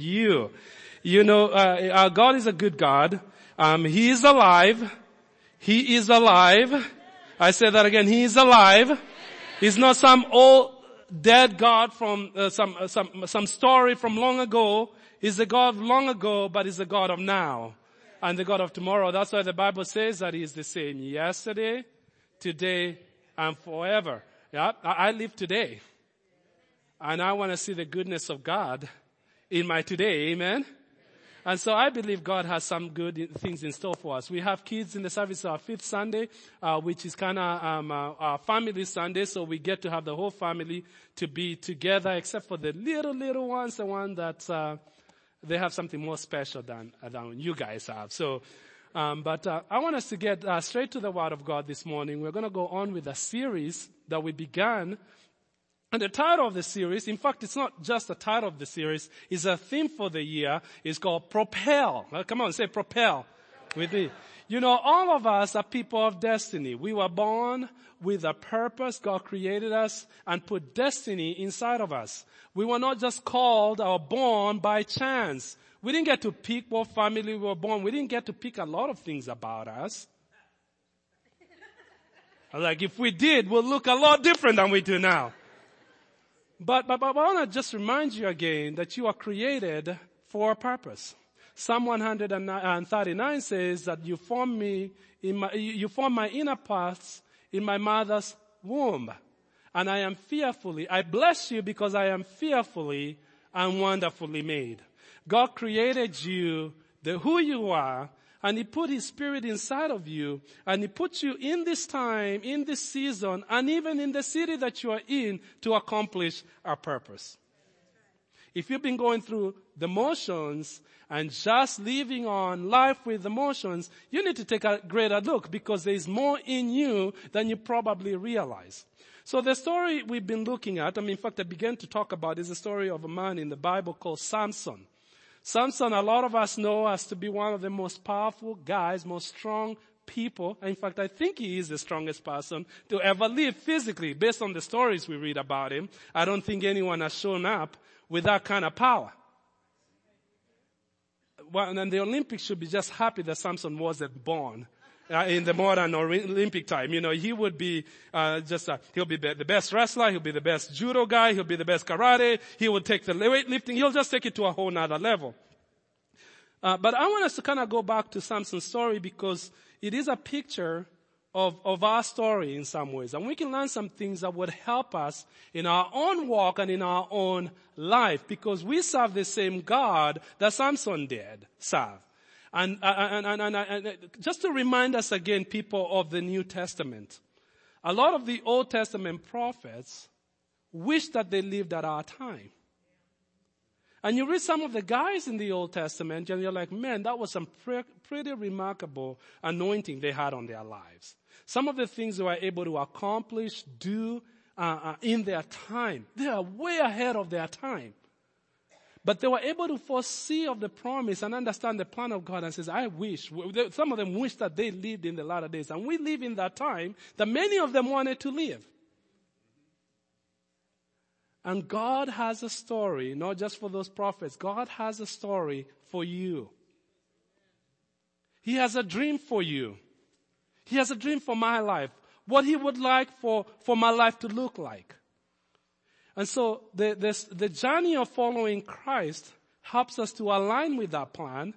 you. You know, uh, our God is a good God. Um, he is alive. He is alive. I say that again. He is alive. He's not some old dead God from uh, some uh, some some story from long ago. He's the God of long ago, but he's the God of now and the God of tomorrow. That's why the Bible says that He is the same yesterday, today, and forever. Yeah, I live today. And I want to see the goodness of God in my today. Amen. And so I believe God has some good things in store for us. We have kids in the service our fifth Sunday, uh, which is kind of um, uh, our family Sunday, so we get to have the whole family to be together, except for the little little ones, the one that uh, they have something more special than than you guys have. So. Um, but uh, I want us to get uh, straight to the Word of God this morning. We're going to go on with a series that we began and the title of the series, in fact, it's not just the title of the series, it's a theme for the year. It's called Propel. Come on, say Propel with me. You know, all of us are people of destiny. We were born with a purpose. God created us and put destiny inside of us. We were not just called or born by chance. We didn't get to pick what family we were born. We didn't get to pick a lot of things about us. Like if we did, we'll look a lot different than we do now. But, but, but I want to just remind you again that you are created for a purpose. Psalm 139 says that you form me in my, you form my inner parts in my mother's womb. And I am fearfully, I bless you because I am fearfully and wonderfully made. God created you, the who you are, and He put His Spirit inside of you, and He put you in this time, in this season, and even in the city that you are in to accomplish a purpose. If you've been going through the motions and just living on life with the motions, you need to take a greater look because there is more in you than you probably realize. So the story we've been looking at, I mean, in fact, I began to talk about is the story of a man in the Bible called Samson. Samson, a lot of us know as to be one of the most powerful guys, most strong people. In fact, I think he is the strongest person to ever live physically based on the stories we read about him. I don't think anyone has shown up with that kind of power. Well, and the Olympics should be just happy that Samson wasn't born uh, in the modern Olympic time. You know, he would be uh, just uh, he'll be the best wrestler, he'll be the best judo guy, he'll be the best karate. He will take the weightlifting. He'll just take it to a whole nother level. Uh, but I want us to kind of go back to Samson's story because it is a picture of, of our story in some ways. And we can learn some things that would help us in our own walk and in our own life because we serve the same God that Samson did serve. And, and, and, and, just to remind us again, people of the New Testament, a lot of the Old Testament prophets wish that they lived at our time. And you read some of the guys in the Old Testament and you're like, man, that was some pre- pretty remarkable anointing they had on their lives. Some of the things they were able to accomplish, do uh, uh, in their time, they are way ahead of their time. But they were able to foresee of the promise and understand the plan of God and says, I wish, some of them wish that they lived in the latter days. And we live in that time that many of them wanted to live. And God has a story, not just for those prophets. God has a story for you. He has a dream for you. He has a dream for my life. What He would like for, for my life to look like. And so the, this, the journey of following Christ helps us to align with that plan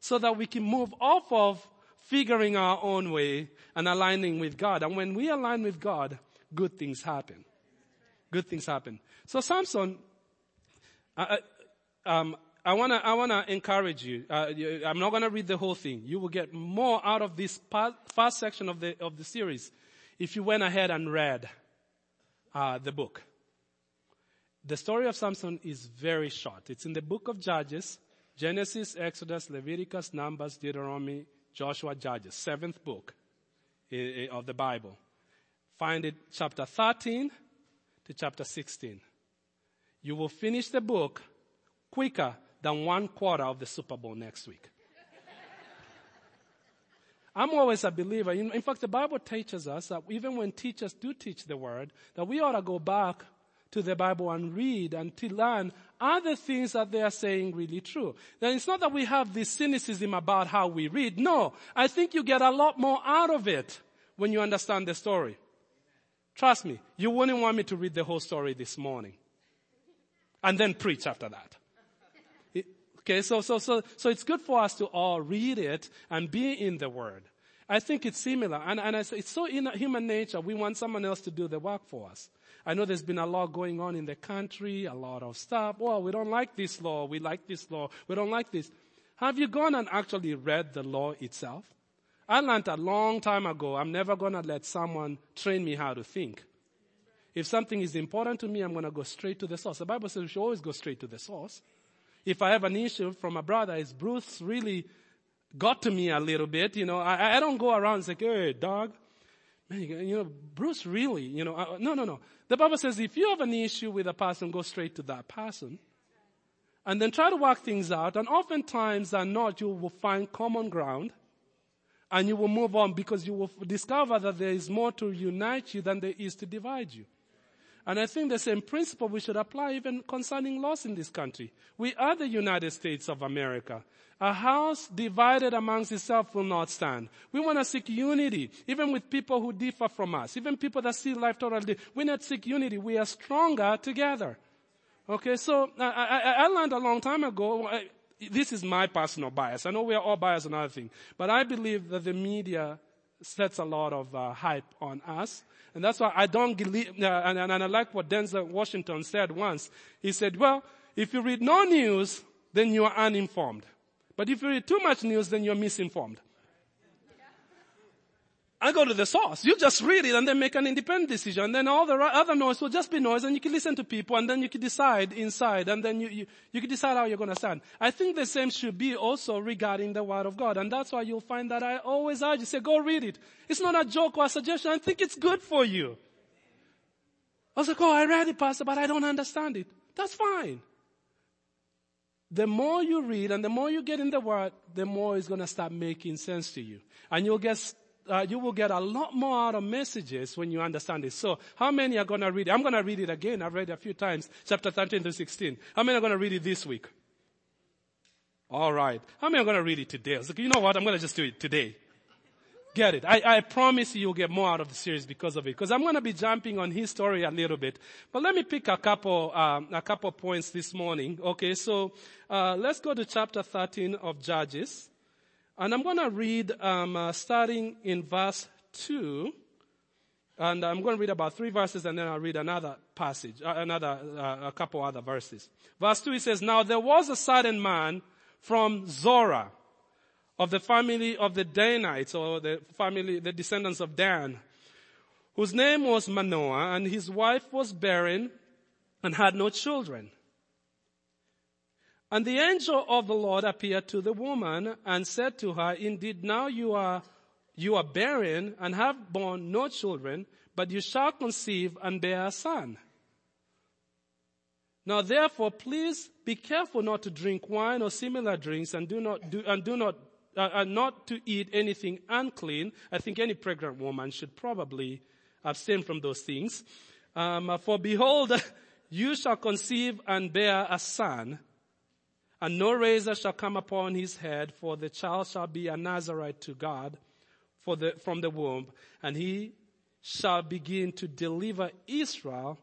so that we can move off of figuring our own way and aligning with God. And when we align with God, good things happen. Good things happen. So Samson, I, um, I wanna, I wanna encourage you. Uh, I'm not gonna read the whole thing. You will get more out of this first section of the, of the series if you went ahead and read, uh, the book. The story of Samson is very short. It's in the book of Judges, Genesis, Exodus, Leviticus, Numbers, Deuteronomy, Joshua, Judges, seventh book eh, eh, of the Bible. Find it chapter 13 to chapter 16. You will finish the book quicker than one quarter of the Super Bowl next week. I'm always a believer. In, in fact, the Bible teaches us that even when teachers do teach the word, that we ought to go back to the Bible and read and to learn are the things that they are saying really true? Then it's not that we have this cynicism about how we read. No, I think you get a lot more out of it when you understand the story. Trust me, you wouldn't want me to read the whole story this morning and then preach after that. Okay, so, so, so, so it's good for us to all read it and be in the Word. I think it's similar. And, and I say, it's so in human nature, we want someone else to do the work for us. I know there's been a lot going on in the country, a lot of stuff. Well, we don't like this law. We like this law. We don't like this. Have you gone and actually read the law itself? I learned a long time ago, I'm never gonna let someone train me how to think. If something is important to me, I'm gonna go straight to the source. The Bible says we should always go straight to the source. If I have an issue from a brother, is Bruce really got to me a little bit? You know, I, I don't go around and say, hey, dog, man, you know, Bruce really, you know, no, no, no. The Bible says if you have an issue with a person, go straight to that person. And then try to work things out. And oftentimes than not, you will find common ground. And you will move on because you will discover that there is more to unite you than there is to divide you. And I think the same principle we should apply even concerning laws in this country. We are the United States of America. A house divided amongst itself will not stand. We want to seek unity, even with people who differ from us, even people that see life totally. We not seek unity. We are stronger together. Okay, so I, I, I learned a long time ago. I, this is my personal bias. I know we are all biased on other things, but I believe that the media sets a lot of uh, hype on us. And that's why I don't believe, uh, and, and, and I like what Denzel Washington said once. He said, well, if you read no news, then you are uninformed. But if you read too much news, then you're misinformed. I go to the source. You just read it and then make an independent decision. And then all the other noise will just be noise and you can listen to people and then you can decide inside and then you, you, you can decide how you're going to stand. I think the same should be also regarding the word of God. And that's why you'll find that I always urge you, say, go read it. It's not a joke or a suggestion. I think it's good for you. I was like, oh, I read it, pastor, but I don't understand it. That's fine. The more you read and the more you get in the word, the more it's going to start making sense to you. And you'll get uh, you will get a lot more out of messages when you understand it. So how many are going to read it? I'm going to read it again. I've read it a few times, chapter 13 to 16. How many are going to read it this week? All right. How many are going to read it today? Like, you know what? I'm going to just do it today. Get it. I, I promise you you'll get more out of the series because of it. Because I'm going to be jumping on his story a little bit. But let me pick a couple, um, a couple points this morning. Okay, so uh, let's go to chapter 13 of Judges. And I'm going to read um, uh, starting in verse 2. And I'm going to read about three verses and then I'll read another passage, uh, another, uh, a couple other verses. Verse 2 it says, Now there was a certain man from Zorah of the family of the Danites or the family, the descendants of Dan, whose name was Manoah and his wife was barren and had no children. And the angel of the Lord appeared to the woman and said to her, indeed now you are, you are barren and have borne no children, but you shall conceive and bear a son. Now therefore please be careful not to drink wine or similar drinks and do not do, and do not, uh, and not to eat anything unclean. I think any pregnant woman should probably abstain from those things. Um, for behold, you shall conceive and bear a son and no razor shall come upon his head, for the child shall be a Nazarite to God the, from the womb, and he shall begin to deliver Israel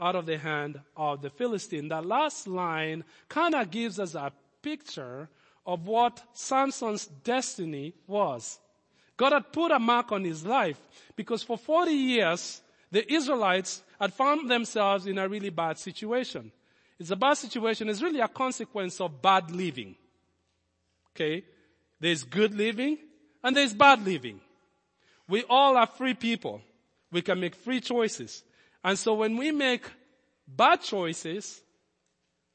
out of the hand of the Philistine. That last line kind of gives us a picture of what Samson's destiny was. God had put a mark on his life because for 40 years, the Israelites had found themselves in a really bad situation. It's a bad situation. It's really a consequence of bad living. Okay? There's good living and there's bad living. We all are free people. We can make free choices. And so when we make bad choices,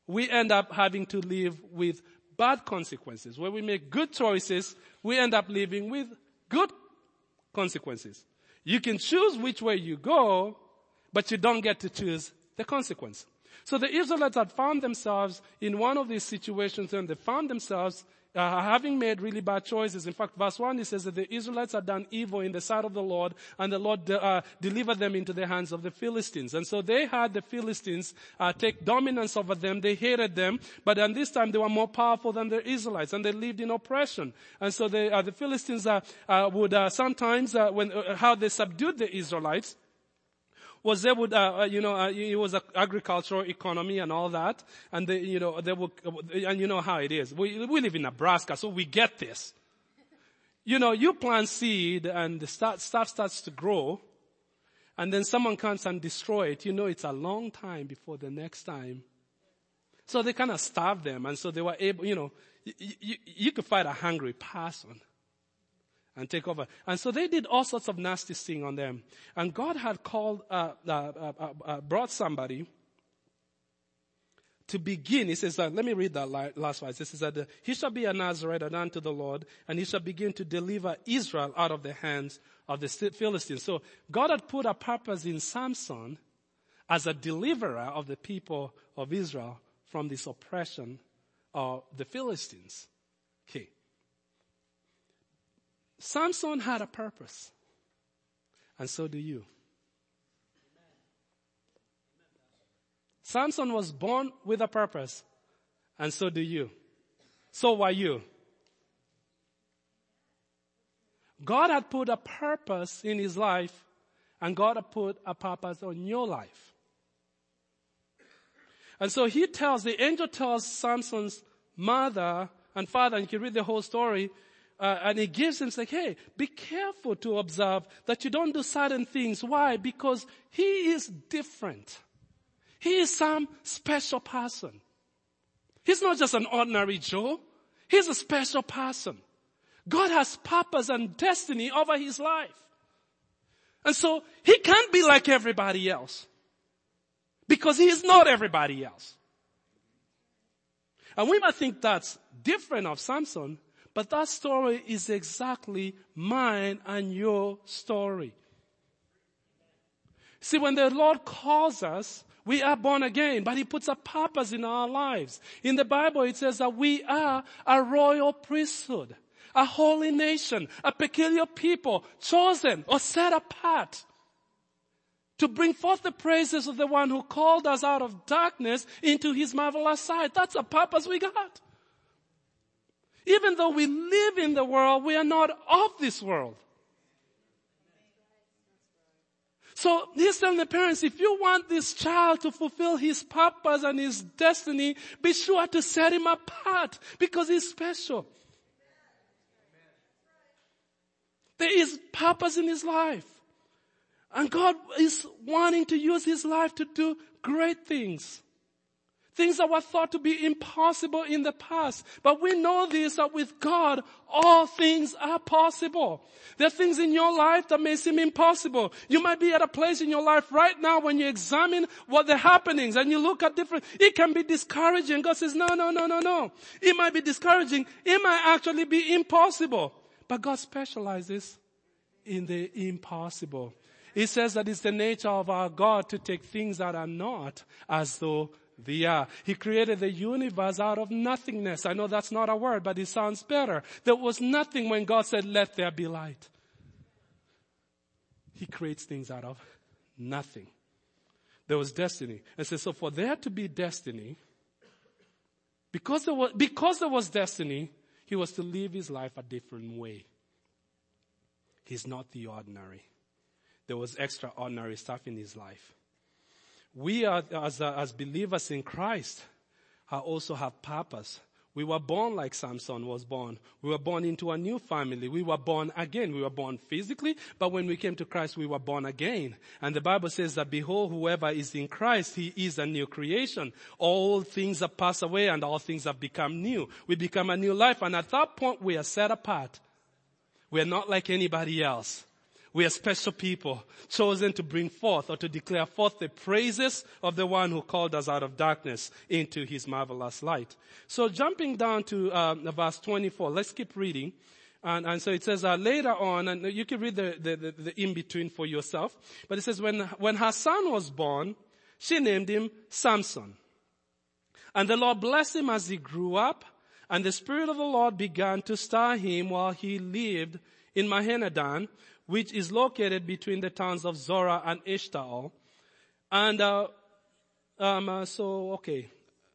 we end up having to live with bad consequences. When we make good choices, we end up living with good consequences. You can choose which way you go, but you don't get to choose the consequence. So the Israelites had found themselves in one of these situations and they found themselves uh, having made really bad choices. In fact, verse 1, it says that the Israelites had done evil in the sight of the Lord and the Lord uh, delivered them into the hands of the Philistines. And so they had the Philistines uh, take dominance over them. They hated them, but then this time they were more powerful than the Israelites and they lived in oppression. And so they, uh, the Philistines uh, uh, would sometimes, when how they subdued the Israelites, was they would, uh, uh, you know, uh, it was an agricultural economy and all that. And they, you know, they would, and you know how it is. We, we live in Nebraska, so we get this. You know, you plant seed and the start, stuff starts to grow and then someone comes and destroy it. You know, it's a long time before the next time. So they kind of starved them and so they were able, you know, you, you, you could fight a hungry person and take over. And so they did all sorts of nasty thing on them. And God had called, uh, uh, uh, uh, uh brought somebody to begin. He says, let me read that last verse. He says that he shall be a Nazarite unto the Lord, and he shall begin to deliver Israel out of the hands of the Philistines. So God had put a purpose in Samson as a deliverer of the people of Israel from this oppression of the Philistines. Okay. Samson had a purpose. And so do you. Samson was born with a purpose. And so do you. So were you. God had put a purpose in his life and God had put a purpose on your life. And so he tells, the angel tells Samson's mother and father, and you can read the whole story, uh, and he gives him, like, hey, be careful to observe that you don't do certain things. Why? Because he is different. He is some special person. He's not just an ordinary Joe. He's a special person. God has purpose and destiny over his life. And so he can't be like everybody else. Because he is not everybody else. And we might think that's different of Samson, but that story is exactly mine and your story. See, when the Lord calls us, we are born again, but He puts a purpose in our lives. In the Bible, it says that we are a royal priesthood, a holy nation, a peculiar people, chosen or set apart to bring forth the praises of the one who called us out of darkness into His marvelous light. That's a purpose we got. Even though we live in the world, we are not of this world. So he's telling the parents, if you want this child to fulfill his purpose and his destiny, be sure to set him apart because he's special. There is purpose in his life. And God is wanting to use his life to do great things. Things that were thought to be impossible in the past. But we know this that with God, all things are possible. There are things in your life that may seem impossible. You might be at a place in your life right now when you examine what the happenings and you look at different, it can be discouraging. God says, no, no, no, no, no. It might be discouraging. It might actually be impossible. But God specializes in the impossible. He says that it's the nature of our God to take things that are not as though the uh, he created the universe out of nothingness. I know that's not a word, but it sounds better. There was nothing when God said, let there be light. He creates things out of nothing. There was destiny. And so, for there to be destiny, because there was, because there was destiny, he was to live his life a different way. He's not the ordinary. There was extraordinary stuff in his life we are, as, uh, as believers in Christ also have purpose. We were born like Samson was born. We were born into a new family. We were born again. We were born physically, but when we came to Christ, we were born again. And the Bible says that behold, whoever is in Christ, he is a new creation. All things have passed away and all things have become new. We become a new life. And at that point, we are set apart. We are not like anybody else. We are special people, chosen to bring forth or to declare forth the praises of the one who called us out of darkness into his marvelous light. So jumping down to uh, verse 24, let's keep reading. And, and so it says uh, later on, and you can read the, the, the, the in-between for yourself, but it says when, when her son was born, She named him Samson. And the Lord blessed him as he grew up, and the Spirit of the Lord began to stir him while he lived in Mahaneh-dan, which is located between the towns of Zorah and Eshtaol. And uh, um, uh, so, okay.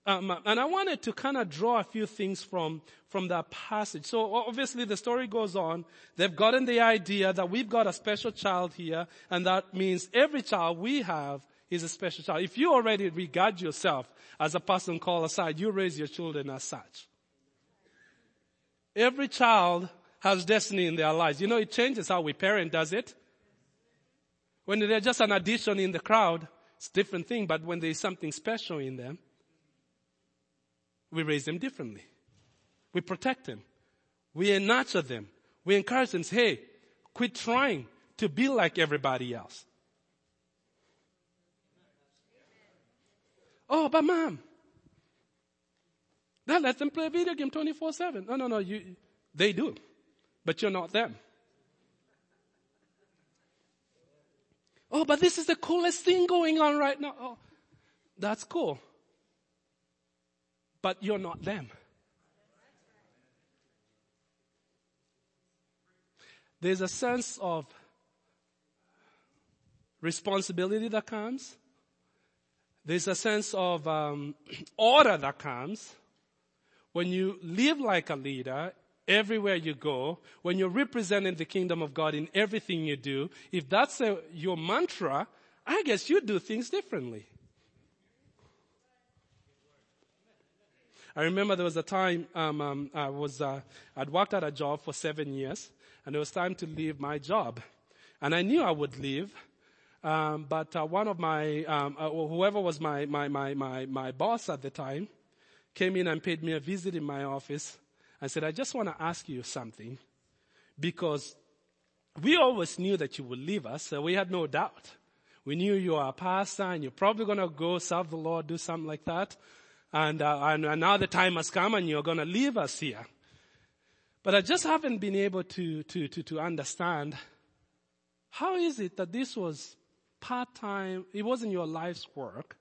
Um, and I wanted to kind of draw a few things from, from that passage. So obviously the story goes on. They've gotten the idea that we've got a special child here, and that means every child we have is a special child. If you already regard yourself as a person called aside, you raise your children as such. Every child has destiny in their lives. You know, it changes how we parent, does it? When they're just an addition in the crowd, it's a different thing, but when there's something special in them, we raise them differently. We protect them. We nurture them. We encourage them, say, hey, quit trying to be like everybody else. Oh, but mom, that lets them play video game 24-7. No, no, no, you, they do. But you're not them. Oh, but this is the coolest thing going on right now. Oh, that's cool. But you're not them. There's a sense of responsibility that comes. There's a sense of um, order that comes when you live like a leader everywhere you go, when you're representing the kingdom of God in everything you do, if that's a, your mantra, I guess you do things differently. I remember there was a time um, um, I was uh, I'd worked at a job for seven years, and it was time to leave my job, and I knew I would leave. Um, but uh, one of my um, uh, whoever was my, my my my my boss at the time came in and paid me a visit in my office and said, I just want to ask you something because we always knew that you would leave us, so we had no doubt. We knew you are a pastor and you're probably going to go serve the Lord, do something like that. And, uh, and, and now the time has come and you're going to leave us here. But I just haven't been able to, to, to, to understand how is it that this was part-time, it wasn't your life's work.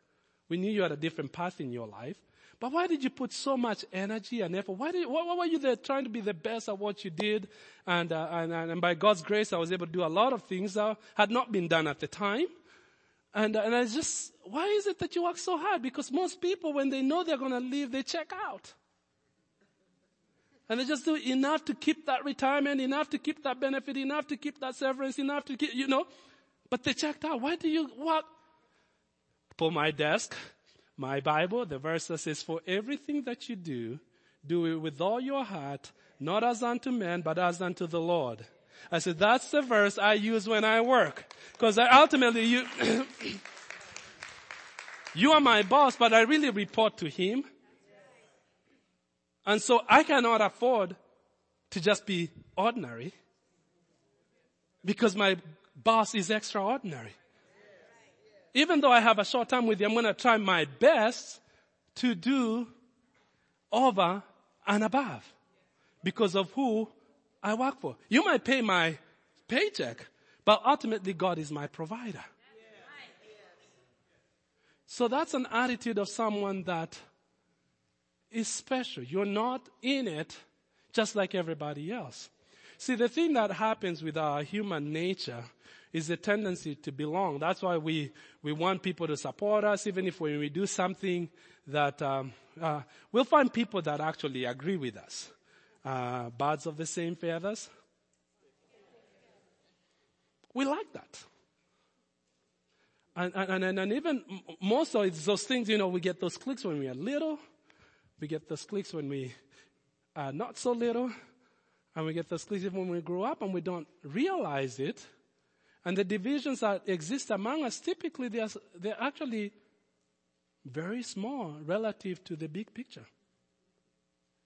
We knew you had a different path in your life. But why did you put so much energy and effort? Why did, why, why were you there trying to be the best at what you did? And, uh, and, and by God's grace, I was able to do a lot of things that had not been done at the time. And, and I just, why is it that you work so hard? Because most people, when they know they're going to leave, they check out. And they just do enough to keep that retirement, enough to keep that benefit, enough to keep that severance, enough to keep, you know. But they checked out. Why do you work? Pull my desk, my Bible, the verse that says, for everything that you do, do it with all your heart, not as unto men, but as unto the Lord. I said, that's the verse I use when I work. Cause ultimately you, you are my boss, but I really report to him. And so I cannot afford to just be ordinary because my boss is extraordinary even though I have a short time with you, I'm going to try my best to do over and above because of who I work for. You might pay my paycheck, but ultimately God is my provider. So that's an attitude of someone that is special. You're not in it just like everybody else. See, the thing that happens with our human nature is the tendency to belong. That's why we, we want people to support us, even if when we do something that, um, uh, we'll find people that actually agree with us. Uh, birds of the same feathers. We like that. And, and, and, and even more so, it's those things, you know, we get those clicks when we are little. We get those clicks when we are not so little. And we get those clicks even when we grow up and we don't realize it. And the divisions that exist among us, typically they are, they're actually very small relative to the big picture.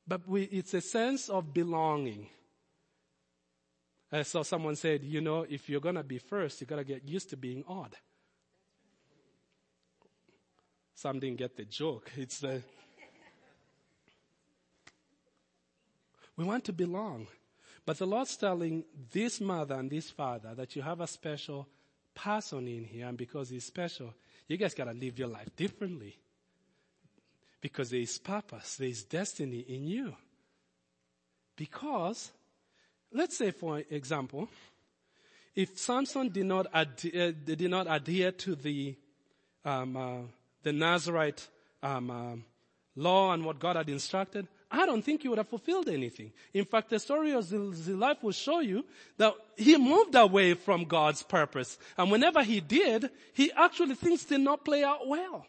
But we, it's a sense of belonging. Saw someone said, you know, if you're gonna be first, you gotta get used to being odd. Some didn't get the joke. It's the, uh, we want to belong. But the Lord's telling this mother and this father that you have a special person in here, and because he's special, You guys gotta live your life differently. Because there is purpose, there is destiny in you. Because, let's say for example, if Samson did not, adhere, uh, did not adhere to the, um, uh, the Nazarite um, uh, law and what God had instructed, I don't think he would have fulfilled anything. In fact, the story of his life will show you that he moved away from God's purpose. And whenever he did, he actually things did not play out well.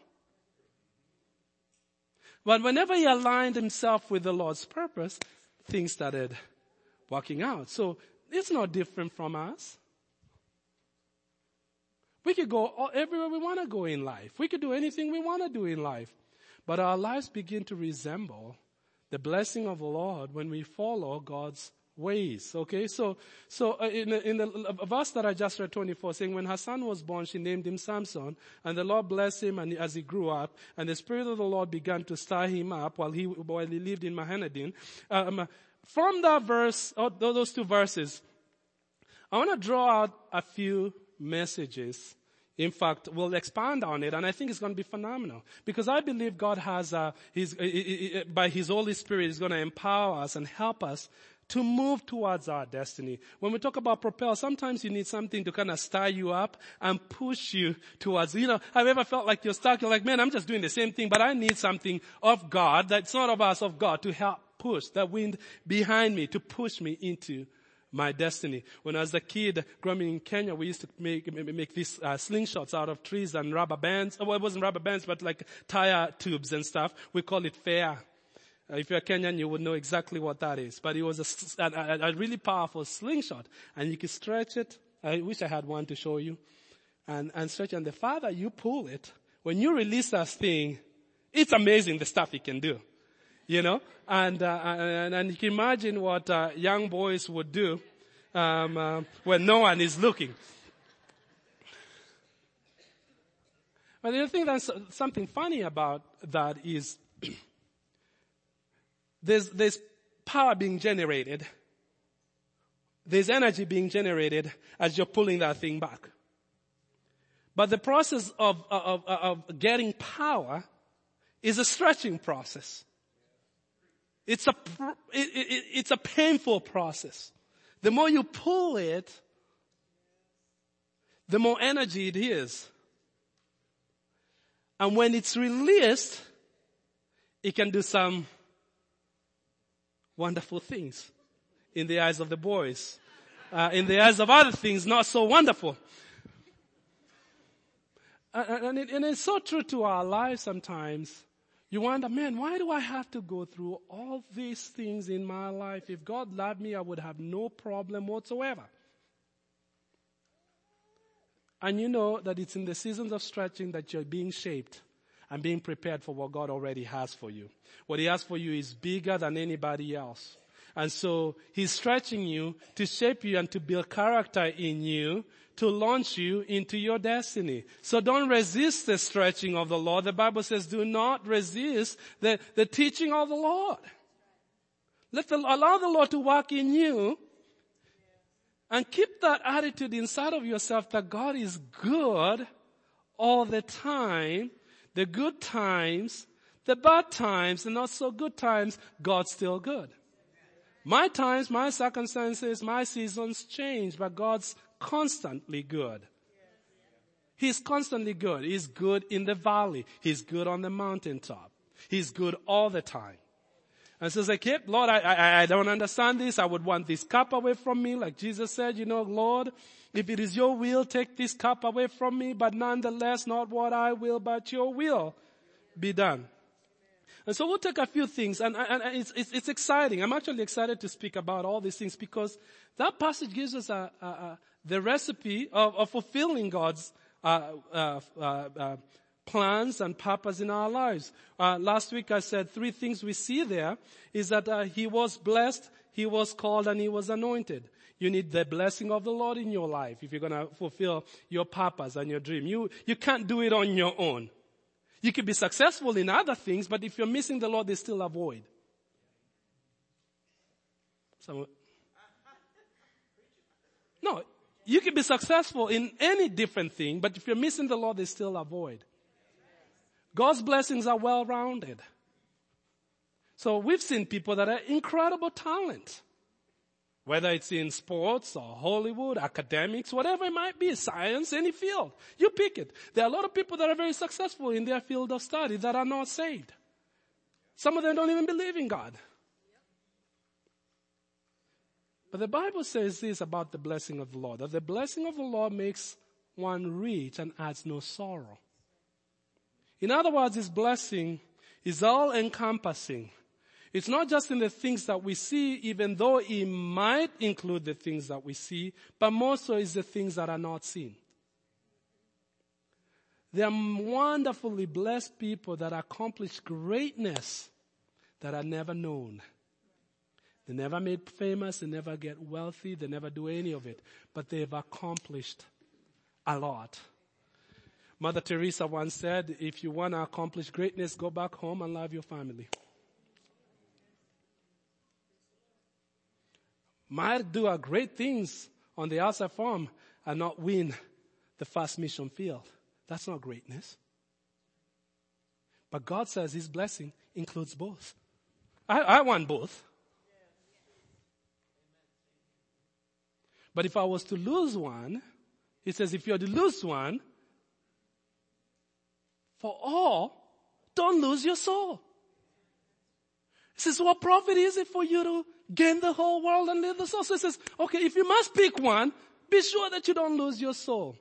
But whenever he aligned himself with the Lord's purpose, things started working out. So it's not different from us. We could go everywhere we want to go in life. We could do anything we want to do in life. But our lives begin to resemble the blessing of the Lord when we follow God's ways. Okay, so so uh, in, the, in the verse that I just read, 24, saying, "When her son was born, she named him Samson, and the Lord blessed him, and as he grew up, and the spirit of the Lord began to stir him up while he while he lived in Mahaneh-dan." Um, from that verse, or those two verses, I want to draw out a few messages in fact, we'll expand on it, and I think it's going to be phenomenal because I believe God has, uh, his, by His Holy Spirit, is going to empower us and help us to move towards our destiny. When we talk about propel, sometimes you need something to kind of stir you up and push you towards, you know, have you ever felt like you're stuck? You're like, man, I'm just doing the same thing, but I need something of God that's not of us, of God to help push that wind behind me, to push me into my destiny. When I was a kid growing in Kenya, we used to make, make these uh, slingshots out of trees and rubber bands. Well, it wasn't rubber bands, but like tire tubes and stuff. We call it fair. Uh, if you're a Kenyan, you would know exactly what that is. But it was a, a, a really powerful slingshot. And you could stretch it. I wish I had one to show you. And, and stretch. And the farther you pull it, when you release that thing, it's amazing the stuff it can do you know, and, uh, and, and you can imagine what uh, young boys would do um, uh, when no one is looking. But the thing that's something funny about that is there's, there's power being generated. There's energy being generated as you're pulling that thing back. But the process of, of, of getting power is a stretching process. It's a, it, it, it's a painful process. The more you pull it, the more energy it is. And when it's released, it can do some wonderful things in the eyes of the boys. Uh, in the eyes of other things, not so wonderful. And, it, and it's so true to our lives sometimes. You wonder, man, why do I have to go through all these things in my life? If God loved me, I would have no problem whatsoever. And you know that it's in the seasons of stretching that you're being shaped and being prepared for what God already has for you. What He has for you is bigger than anybody else. And so He's stretching you to shape you and to build character in you to launch you into your destiny. So don't resist the stretching of the Lord. The Bible says do not resist the, the teaching of the Lord. Let the, allow the Lord to work in you and keep that attitude inside of yourself that God is good all the time. The good times, the bad times, the not so good times, God's still good. My times, my circumstances, my seasons change, but God's constantly good. He's constantly good. He's good in the valley. He's good on the mountaintop. He's good all the time. And so yep, Lord, I, I, I don't understand this. I would want this cup away from me. Like Jesus said, you know, Lord, if it is your will, take this cup away from me, but nonetheless, not what I will, but your will be done. And so we'll take a few things and, and, and it's, it's, it's, exciting. I'm actually excited to speak about all these things because that passage gives us a, a the recipe of, of fulfilling God's uh, uh, uh, uh plans and purpose in our lives. Uh, last week I said three things we see there is that uh, he was blessed, he was called, and he was anointed. You need the blessing of the Lord in your life if you're going to fulfill your purpose and your dream. You you can't do it on your own. You can be successful in other things, but if you're missing the Lord, there's still a void. So, no, you can be successful in any different thing, but if you're missing the Lord, there's still a void. God's blessings are well rounded. So we've seen people that are incredible talent. Whether it's in sports or Hollywood, academics, whatever it might be, science, any field. You pick it. There are a lot of people that are very successful in their field of study that are not saved. Some of them don't even believe in God. But the Bible says this about the blessing of the Lord, that the blessing of the Lord makes one rich and adds no sorrow. In other words, His blessing is all encompassing. It's not just in the things that we see, even though it might include the things that we see, but more so is the things that are not seen. There are wonderfully blessed people that accomplish greatness that are never known. They never made famous, they never get wealthy, they never do any of it, but they've accomplished a lot. Mother Teresa once said, if you want to accomplish greatness, go back home and love your family. might do great things on the outside farm and not win the first mission field. That's not greatness. But God says his blessing includes both. I, I want both. But if I was to lose one, he says, if you're to lose one, for all, don't lose your soul. He says, what profit is it for you to gain the whole world and leave the soul. So he says, okay, if you must pick one, be sure that you don't lose your soul.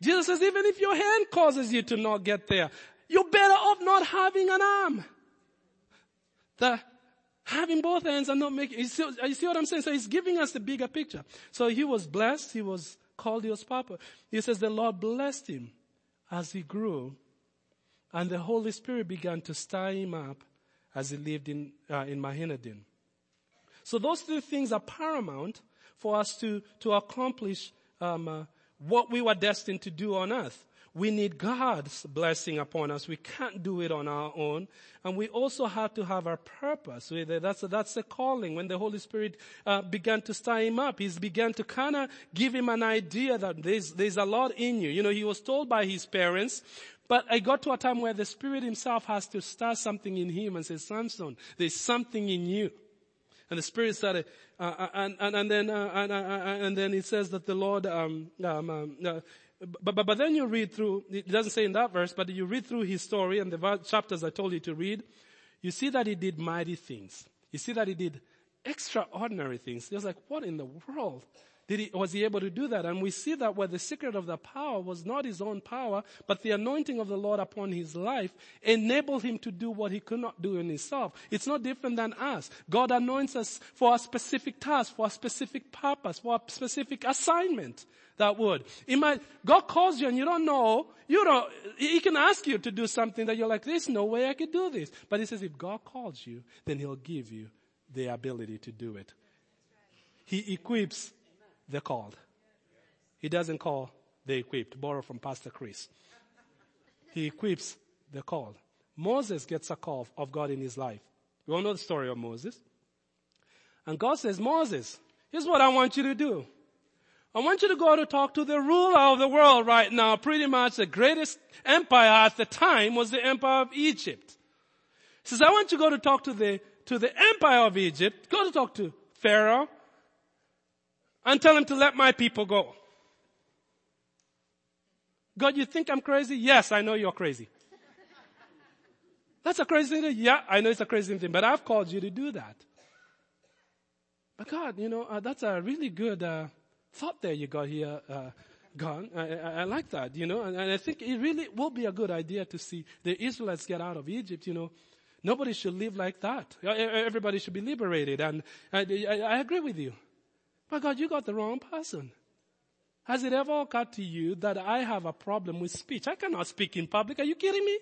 Jesus says, even if your hand causes you to not get there, you're better off not having an arm. The having both hands and not making, you see, you see what I'm saying? So he's giving us the bigger picture. So he was blessed, he was called Dios Papa. He says the Lord blessed him as he grew and the Holy Spirit began to stir him up as he lived in, uh, in Mahaneh-dan. So those three things are paramount for us to, to accomplish um, uh, what we were destined to do on earth. We need God's blessing upon us. We can't do it on our own. And we also have to have our purpose. That's, that's the calling. When the Holy Spirit uh, began to stir him up, he began to kind of give him an idea that there's, there's a lot in you. You know, he was told by his parents, but I got to a time where the Spirit Himself has to stir something in him and say, Samson, there's something in you. And the Spirit started, uh, uh and, and, and, then, uh, and, uh, uh, and, then it says that the Lord, um, um, um, uh, but, but, but then you read through, it doesn't say in that verse, but you read through his story and the chapters I told you to read, you see that he did mighty things. You see that he did extraordinary things. You're like, what in the world? Did he, was he able to do that? And we see that where the secret of the power was not his own power, but the anointing of the Lord upon his life enabled him to do what he could not do in himself. It's not different than us. God anoints us for a specific task, for a specific purpose, for a specific assignment. That would. It might, God calls you and you don't know, you don't, He can ask you to do something that you're like, there's no way I could do this. But He says if God calls you, then He'll give you the ability to do it. He equips the called. He doesn't call the equipped. Borrow from Pastor Chris. He equips the called. Moses gets a call of God in his life. You all know the story of Moses. And God says, Moses, here's what I want you to do. I want you to go to talk to the ruler of the world right now. Pretty much the greatest empire at the time was the empire of Egypt. He says, I want you to go to talk to the, to the empire of Egypt. Go to talk to Pharaoh and tell him to let my people go. God, you think I'm crazy? Yes, I know you're crazy. That's a crazy thing. Yeah, I know it's a crazy thing, but I've called you to do that. But God, you know, uh, that's a really good uh, thought there you got here, uh, God. I, I, I, like that, you know, and, and, I think it really will be a good idea to see the Israelites get out of Egypt, you know. Nobody should live like that. Everybody should be liberated, and I, I agree with you. But God, you got the wrong person. Has it ever occurred to you that I have a problem with speech? I cannot speak in public. Are you kidding me?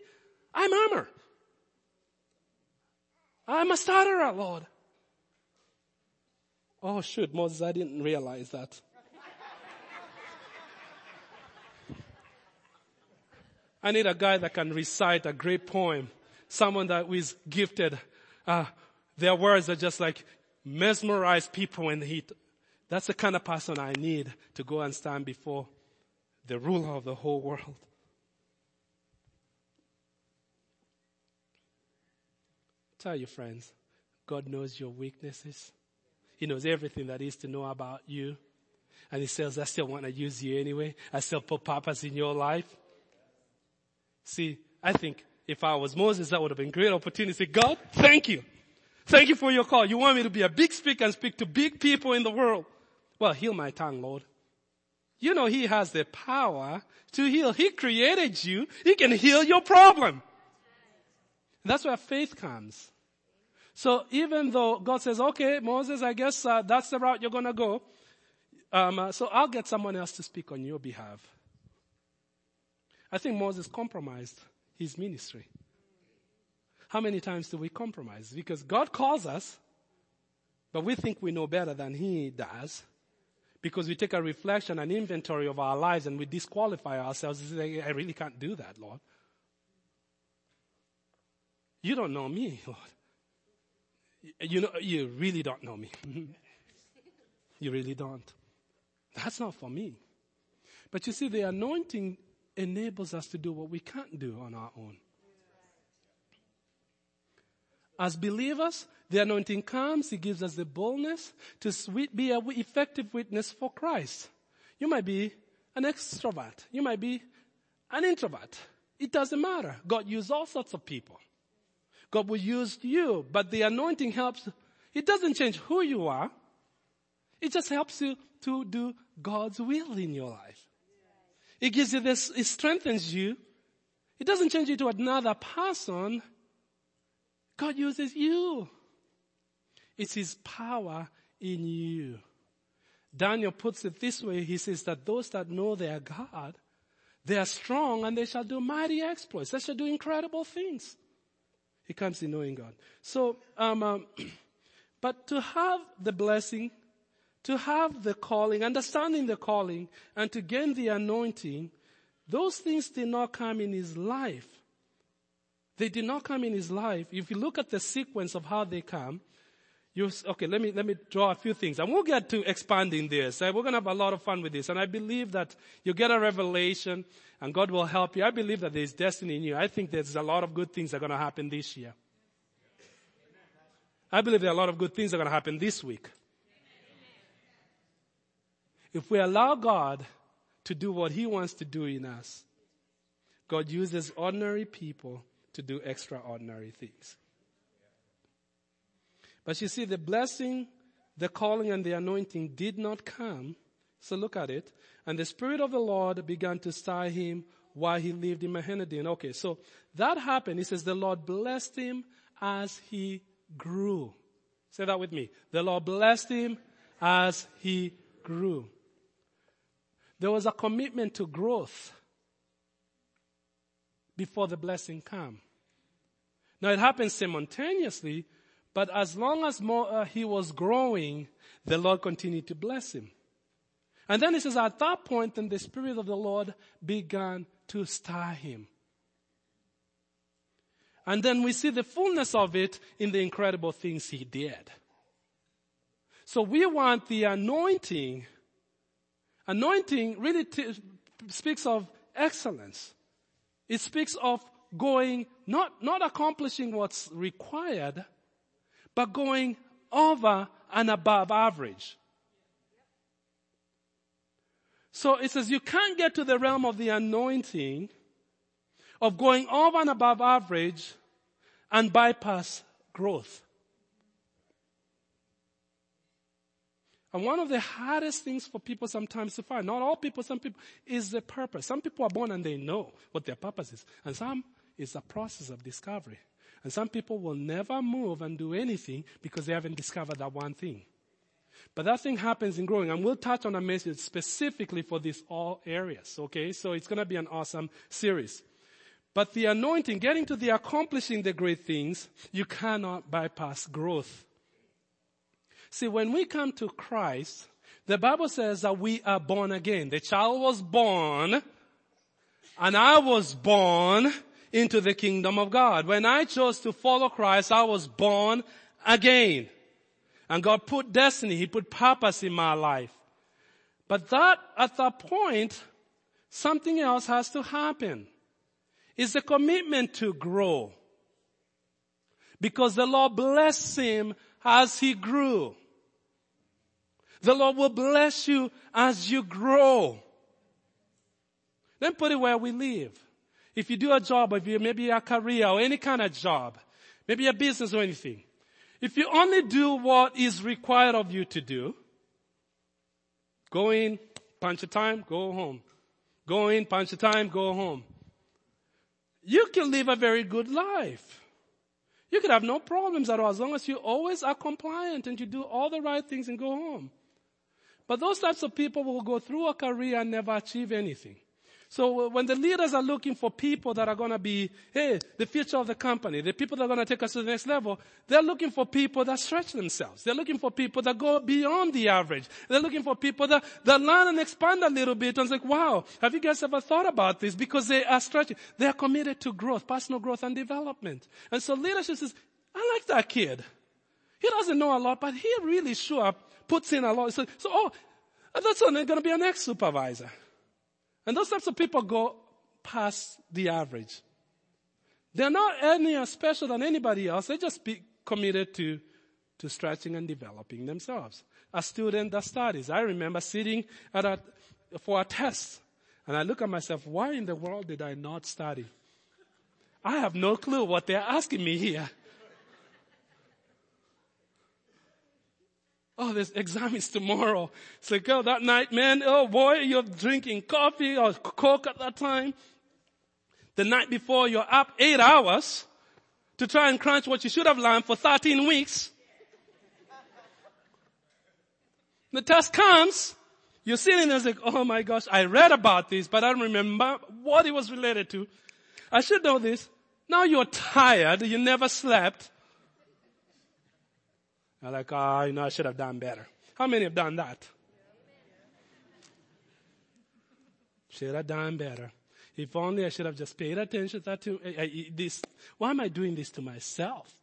I murmur. I'm a stutterer, Lord. Oh shoot, Moses, I didn't realize that. I need a guy that can recite a great poem. Someone that is gifted. Uh, their words are just like mesmerize people in heat. That's the kind of person I need to go and stand before the ruler of the whole world. Tell your friends, God knows your weaknesses. He knows everything that is to know about you. And he says, I still want to use you anyway. I still put purpose in your life. See, I think if I was Moses, that would have been great opportunity. say, God, thank you. Thank you for your call. You want me to be a big speaker and speak to big people in the world. Well, heal my tongue, Lord. You know He has the power to heal. He created you. He can heal your problem. That's where faith comes. So even though God says, okay, Moses, I guess uh, that's the route you're to go. Um, uh, so I'll get someone else to speak on your behalf. I think Moses compromised his ministry. How many times do we compromise? Because God calls us, but we think we know better than He does. Because we take a reflection, an inventory of our lives and we disqualify ourselves and say, I really can't do that, Lord. You don't know me, Lord. You know, you really don't know me. you really don't. That's not for me. But you see, the anointing enables us to do what we can't do on our own. As believers, the anointing comes, it gives us the boldness to be an effective witness for Christ. You might be an extrovert. You might be an introvert. It doesn't matter. God uses all sorts of people. God will use you, but the anointing helps. It doesn't change who you are. It just helps you to do God's will in your life. It gives you this, it strengthens you. It doesn't change you to another person. God uses you. It's His power in you. Daniel puts it this way. He says that those that know their God, they are strong and they shall do mighty exploits. They shall do incredible things. It comes in knowing God. So, um, um, but to have the blessing, to have the calling, understanding the calling, and to gain the anointing, those things did not come in his life. They did not come in his life. If you look at the sequence of how they come, you, okay, let me, let me draw a few things. And we'll get to expanding this. We're going to have a lot of fun with this. And I believe that you get a revelation and God will help you. I believe that there's destiny in you. I think there's a lot of good things that are going to happen this year. I believe there are a lot of good things that are going to happen this week. If we allow God to do what He wants to do in us, God uses ordinary people to do extraordinary things. But you see, the blessing, the calling, and the anointing did not come. So look at it. And the Spirit of the Lord began to stir him while he lived in Mahaneh-dan. Okay, so that happened. He says the Lord blessed him as he grew. Say that with me. The Lord blessed him as he grew. There was a commitment to growth before the blessing came. Now it happened simultaneously, but as long as more, uh, he was growing, the Lord continued to bless him. And then he says, at that point, then the Spirit of the Lord began to stir him. And then we see the fullness of it in the incredible things he did. So we want the anointing. Anointing really t- speaks of excellence. It speaks of going, not, not accomplishing what's required, but going over and above average. So it says you can't get to the realm of the anointing of going over and above average and bypass growth. And one of the hardest things for people sometimes to find, not all people, some people, is the purpose. Some people are born and they know what their purpose is. And some is a process of discovery. And some people will never move and do anything because they haven't discovered that one thing. But that thing happens in growing, and we'll touch on a message specifically for these all areas, okay? So it's gonna be an awesome series. But the anointing, getting to the accomplishing the great things, you cannot bypass growth. See, when we come to Christ, the Bible says that we are born again. The child was born, and I was born into the kingdom of God. When I chose to follow Christ, I was born again. And God put destiny, He put purpose in my life. But that, at that point, something else has to happen. It's a commitment to grow. Because the Lord blessed him as he grew. The Lord will bless you as you grow. Then put it where we live. If you do a job, if you maybe a career or any kind of job, maybe a business or anything, if you only do what is required of you to do, go in, punch a time, go home. Go in, punch a time, go home. You can live a very good life. You could have no problems at all as long as you always are compliant and you do all the right things and go home. But those types of people will go through a career and never achieve anything. So when the leaders are looking for people that are going to be, hey, the future of the company, the people that are going to take us to the next level, they're looking for people that stretch themselves. They're looking for people that go beyond the average. They're looking for people that, that learn and expand a little bit. And it's like, wow, have you guys ever thought about this? Because they are stretching. They are committed to growth, personal growth and development. And so leadership says, I like that kid. He doesn't know a lot, but he really sure puts in a lot. So, so oh, that's going to be an ex-supervisor. And those types of people go past the average. They're not any special than anybody else. They just be committed to, to stretching and developing themselves. A student that studies. I remember sitting at a, for a test and I look at myself, why in the world did I not study? I have no clue what they're asking me here. Oh, this exam is tomorrow. It's like, oh, that night, man, oh boy, you're drinking coffee or coke at that time. The night before, you're up eight hours to try and crunch what you should have learned for 13 weeks. The test comes, you're sitting there like, oh my gosh, I read about this, but I don't remember what it was related to. I should know this. Now you're tired, you never slept. I'm like, ah, oh, you know, I should have done better. How many have done that? Should have done better. If only I should have just paid attention to this. Why am I doing this to myself?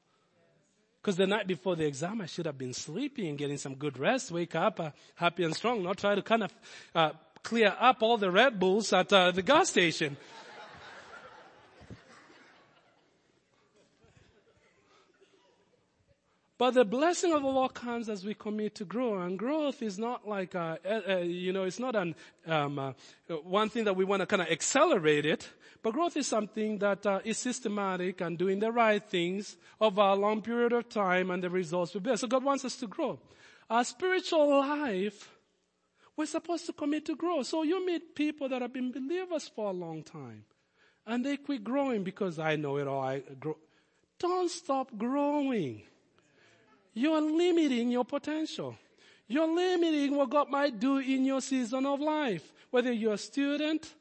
Because the night before the exam, I should have been sleeping, getting some good rest, wake up uh, happy and strong, not try to kind of uh, clear up all the Red Bulls at uh, the gas station. But the blessing of the Lord comes as we commit to grow. And growth is not like, a, a, a, you know, it's not an, um, uh, one thing that we want to kind of accelerate it. But growth is something that uh, is systematic and doing the right things over a long period of time and the results will be. So God wants us to grow. Our spiritual life, we're supposed to commit to grow. So you meet people that have been believers for a long time and they quit growing because I know it all. I grow. Don't stop growing. You're limiting your potential. You're limiting what God might do in your season of life. Whether you're a student,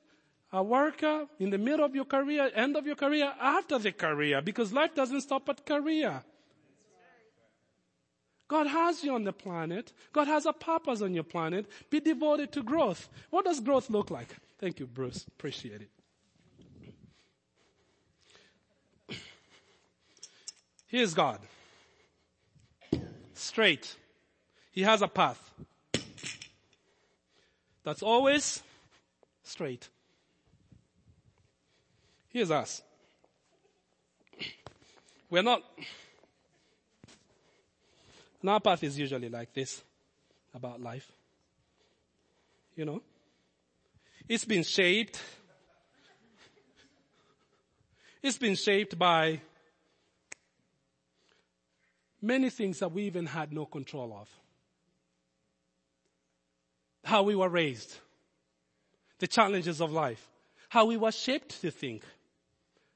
a worker, in the middle of your career, end of your career, after the career, because life doesn't stop at career. God has you on the planet. God has a purpose on your planet. Be devoted to growth. What does growth look like? Thank you, Bruce. Appreciate it. Here's God straight. He has a path. That's always straight. Here's us. We're not, and our path is usually like this about life. You know? It's been shaped. It's been shaped by many things that we even had no control of. How we were raised, the challenges of life, how we were shaped to think,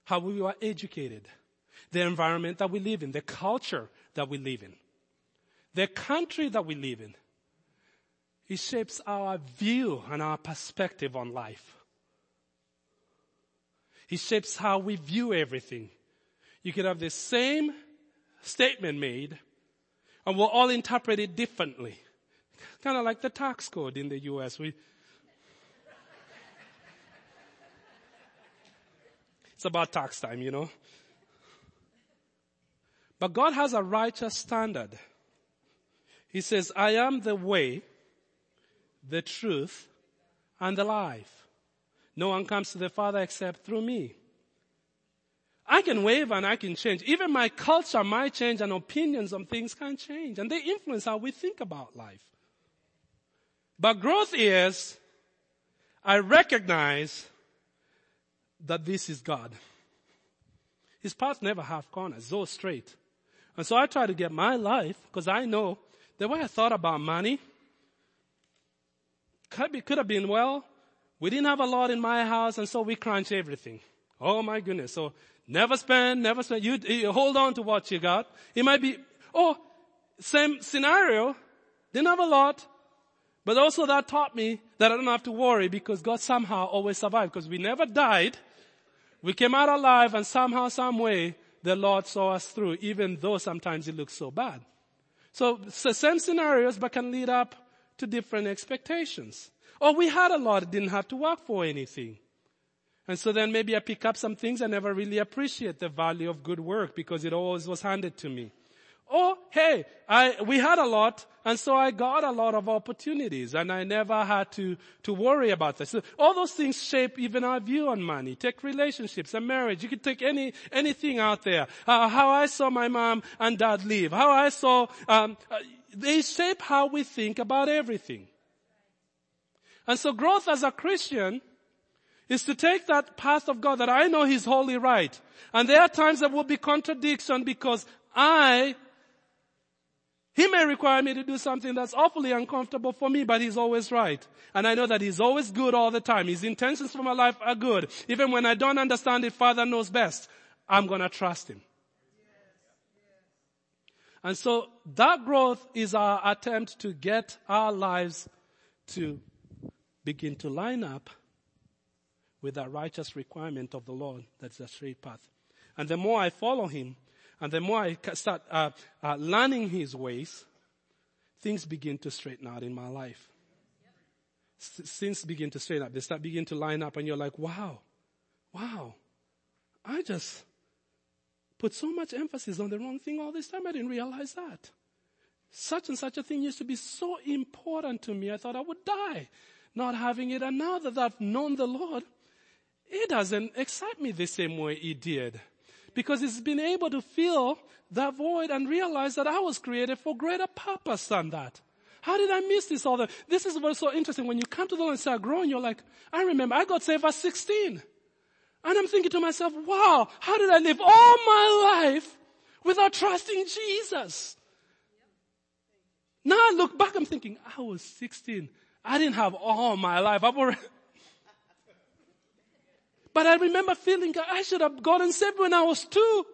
how we were educated, the environment that we live in, the culture that we live in, the country that we live in. It shapes our view and our perspective on life. It shapes how we view everything. You could have the same statement made and we'll all interpret it differently. Kind of like the tax code in the US. We, it's about tax time, you know. But God has a righteous standard. He says, I am the way, the truth, and the life. No one comes to the Father except through me. I can waver and I can change. Even my culture might change and opinions on things can change and they influence how we think about life. But growth is, I recognize that this is God. His path never have corners, so straight. And so I try to get my life, because I know the way I thought about money could, be, could have been, well, we didn't have a lot in my house and so we crunch everything. Oh my goodness. So never spend, never spend. You, you hold on to what you got. It might be, oh, same scenario. Didn't have a lot. But also that taught me that I don't have to worry because God somehow always survived because we never died. We came out alive and somehow, some way, the Lord saw us through, even though sometimes it looks so bad. So, so same scenarios, but can lead up to different expectations. Oh, we had a lot, didn't have to work for anything. And so then maybe I pick up some things I never really appreciate the value of good work because it always was handed to me. Oh, hey, I, we had a lot, and so I got a lot of opportunities, and I never had to, to worry about this. So all those things shape even our view on money. Take relationships and marriage. You could take any, anything out there. Uh, how I saw my mom and dad live. How I saw, um, uh, they shape how we think about everything. And so growth as a Christian is to take that path of God that I know He's wholly right. And there are times that will be contradiction because I he may require me to do something that's awfully uncomfortable for me, but he's always right. And I know that he's always good all the time. His intentions for my life are good. Even when I don't understand it, Father knows best. I'm gonna trust him. And so that growth is our attempt to get our lives to begin to line up with that righteous requirement of the Lord that's the straight path. And the more I follow him, and the more I start uh, uh, learning His ways, things begin to straighten out in my life. things begin to straighten up. They start begin to line up and you're like, wow, wow, I just put so much emphasis on the wrong thing all this time. I didn't realize that. Such and such a thing used to be so important to me. I thought I would die not having it. And now that I've known the Lord, it doesn't excite me the same way it did because it's been able to fill that void and realize that I was created for greater purpose than that. How did I miss this all the, this is what's so interesting. When you come to the Lord and start growing, you're like, I remember I got saved at 16. And I'm thinking to myself, wow, how did I live all my life without trusting Jesus? Now I look back, I'm thinking, I was 16. I didn't have all my life. I've already, but I remember feeling I should have gotten saved when I was two.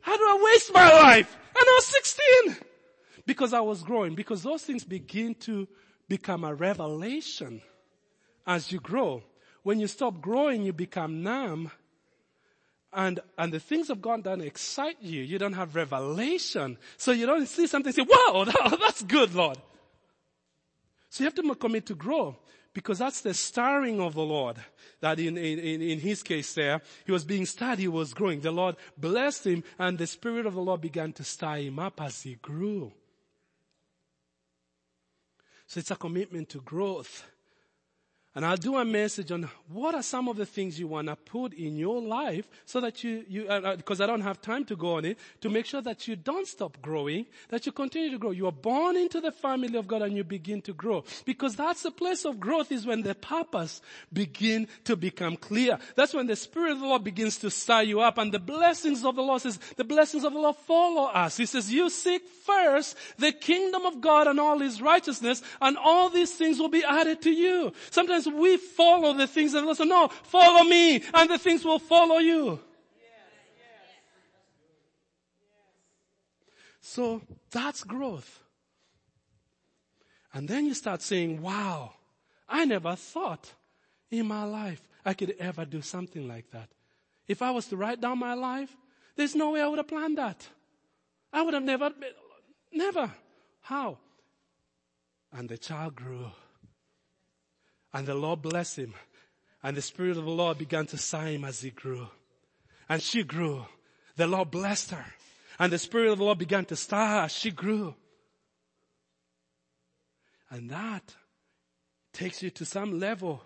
How do I waste my life? And I was 16. Because I was growing. Because those things begin to become a revelation as you grow. When you stop growing, you become numb. And, and the things of God don't excite you. You don't have revelation. So you don't see something say, wow, that's good, Lord. So you have to commit to grow because that's the stirring of the Lord. That in, in, in his case there, he was being stirred, he was growing. The Lord blessed him and the Spirit of the Lord began to stir him up as he grew. So it's a commitment to growth. And I'll do a message on what are some of the things you want to put in your life so that you, you, because uh, uh I don't have time to go on it, to make sure that you don't stop growing, that you continue to grow. You are born into the family of God and you begin to grow. Because that's the place of growth is when the purpose begin to become clear. That's when the Spirit of the Lord begins to stir you up and the blessings of the Lord says, the blessings of the Lord follow us. He says, you seek first the kingdom of God and all His righteousness and all these things will be added to you. Sometimes we follow the things that listen. No, follow me and the things will follow you. So that's growth. And then you start saying, wow, I never thought in my life I could ever do something like that. If I was to write down my life, there's no way I would have planned that. I would have never, never. How? And the child grew. And the Lord blessed him. And the Spirit of the Lord began to sigh him as he grew. And she grew. The Lord blessed her. And the Spirit of the Lord began to stir her as she grew. And that takes you to some level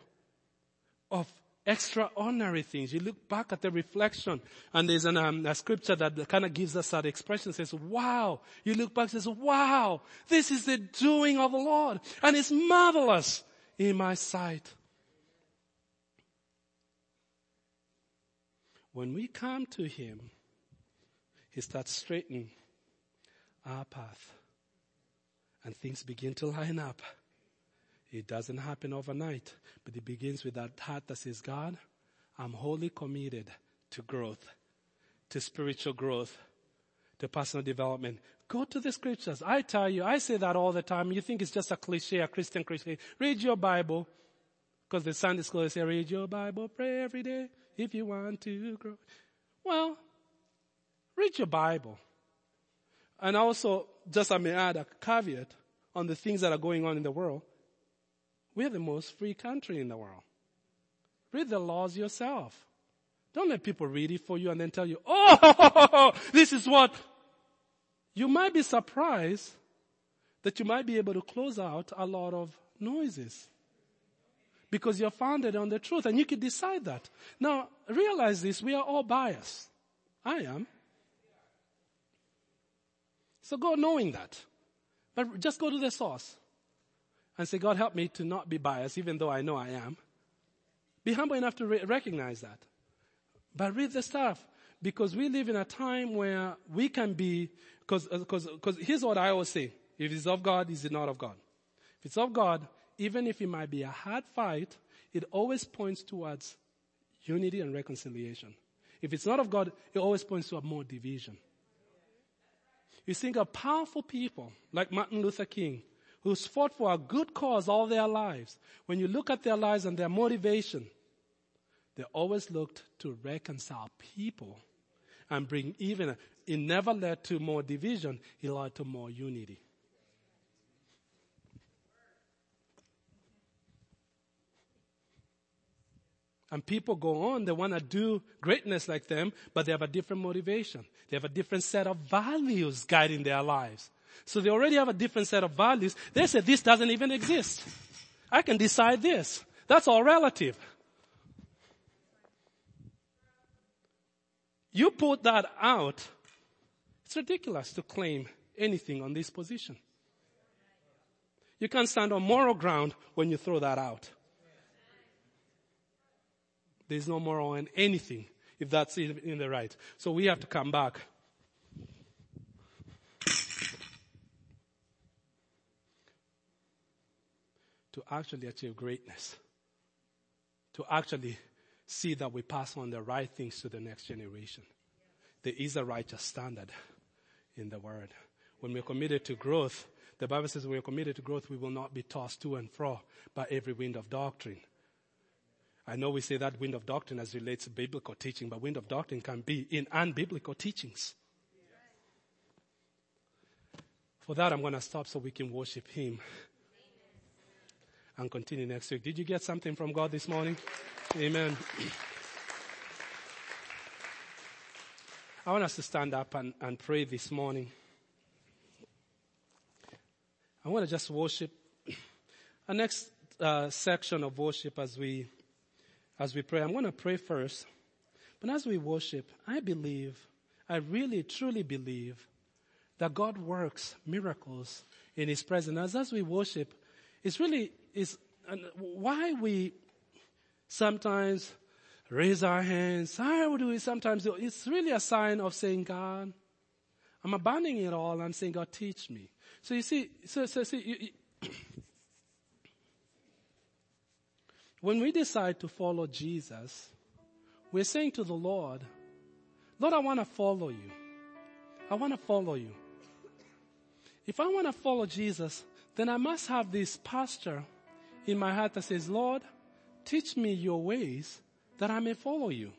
of extraordinary things. You look back at the reflection and there's an, um, a scripture that kind of gives us that expression says, wow. You look back says, wow, this is the doing of the Lord and it's marvelous in my sight. When we come to Him, He starts straightening our path and things begin to line up. It doesn't happen overnight, but it begins with that heart that says, God, I'm wholly committed to growth, to spiritual growth, to personal development. Go to the scriptures. I tell you, I say that all the time. You think it's just a cliche, a Christian cliche. Read your Bible. Because the Sunday school say, read your Bible, pray every day if you want to grow. Well, read your Bible. And also, just I may add a caveat on the things that are going on in the world. We're the most free country in the world. Read the laws yourself. Don't let people read it for you and then tell you, oh, this is what. You might be surprised that you might be able to close out a lot of noises because you're founded on the truth and you can decide that. Now, realize this, we are all biased. I am. So go knowing that. But just go to the source and say, God help me to not be biased even though I know I am. Be humble enough to re- recognize that. But read the stuff because we live in a time where we can be, because, because, because here's what I always say. If it's of God, is it not of God? If it's of God, even if it might be a hard fight, it always points towards unity and reconciliation. If it's not of God, it always points to a more division. You think of powerful people like Martin Luther King, who's fought for a good cause all their lives. When you look at their lives and their motivation, they always looked to reconcile people and bring even, it never led to more division, it led to more unity. And people go on, they want to do greatness like them, but they have a different motivation. They have a different set of values guiding their lives. So they already have a different set of values. They say this doesn't even exist. I can decide this. That's all relative. You put that out, it's ridiculous to claim anything on this position. You can't stand on moral ground when you throw that out. There's no moral in anything if that's in the right. So we have to come back. To actually achieve greatness. To actually see that we pass on the right things to the next generation. There is a righteous standard in the word. When we're committed to growth, the Bible says when we're committed to growth, we will not be tossed to and fro by every wind of doctrine. I know we say that wind of doctrine as relates to biblical teaching, but wind of doctrine can be in unbiblical teachings. For that, I'm going to stop so we can worship Him and continue next week. Did you get something from God this morning? Amen. I want us to stand up and, and pray this morning. I want to just worship. Our next uh, section of worship as we as we pray. I'm going to pray first. But as we worship, I believe, I really truly believe that God works miracles in His presence. As, as we worship, it's really, is why we sometimes raise our hands. How do we sometimes do It's really a sign of saying, God, I'm abandoning it all. I'm saying, God, teach me. So you see, so, so see, you, you When we decide to follow Jesus, we're saying to the Lord, Lord, I want to follow you. I want to follow you. If I want to follow Jesus, then I must have this posture in my heart that says, Lord, teach me your ways that I may follow you.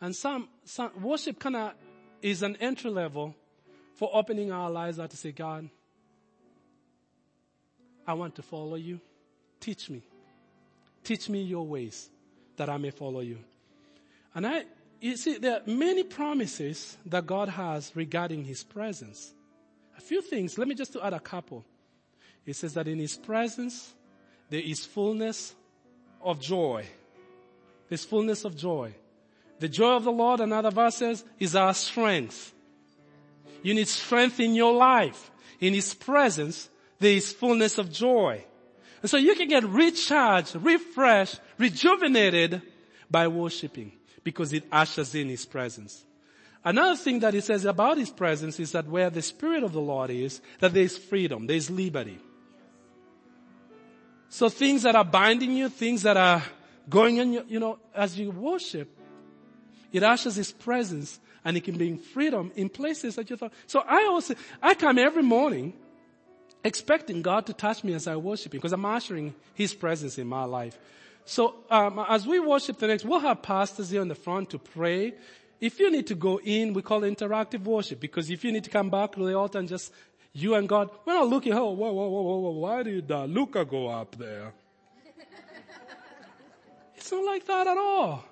And some, some worship kind of is an entry level for opening our lives out to say, God, I want to follow you. Teach me. Teach me your ways that I may follow you. And I, you see, there are many promises that God has regarding His presence. A few things. Let me just add a couple. It says that in His presence, there is fullness of joy. This fullness of joy. The joy of the Lord, another verse says, is our strength. You need strength in your life. In His presence, there is fullness of joy. And so you can get recharged, refreshed, rejuvenated by worshiping because it ushers in His presence. Another thing that He says about His presence is that where the Spirit of the Lord is, that there is freedom, there is liberty. So things that are binding you, things that are going on, you know, as you worship, it ushers His presence and it can bring freedom in places that you thought. So I also, I come every morning expecting God to touch me as I worship Him because I'm ushering His presence in my life. So um, as we worship the next, we'll have pastors here in the front to pray. If you need to go in, we call it interactive worship because if you need to come back to the altar and just you and God, we're not looking, oh, whoa, whoa, whoa, whoa, why did uh, Luca go up there? it's not like that at all.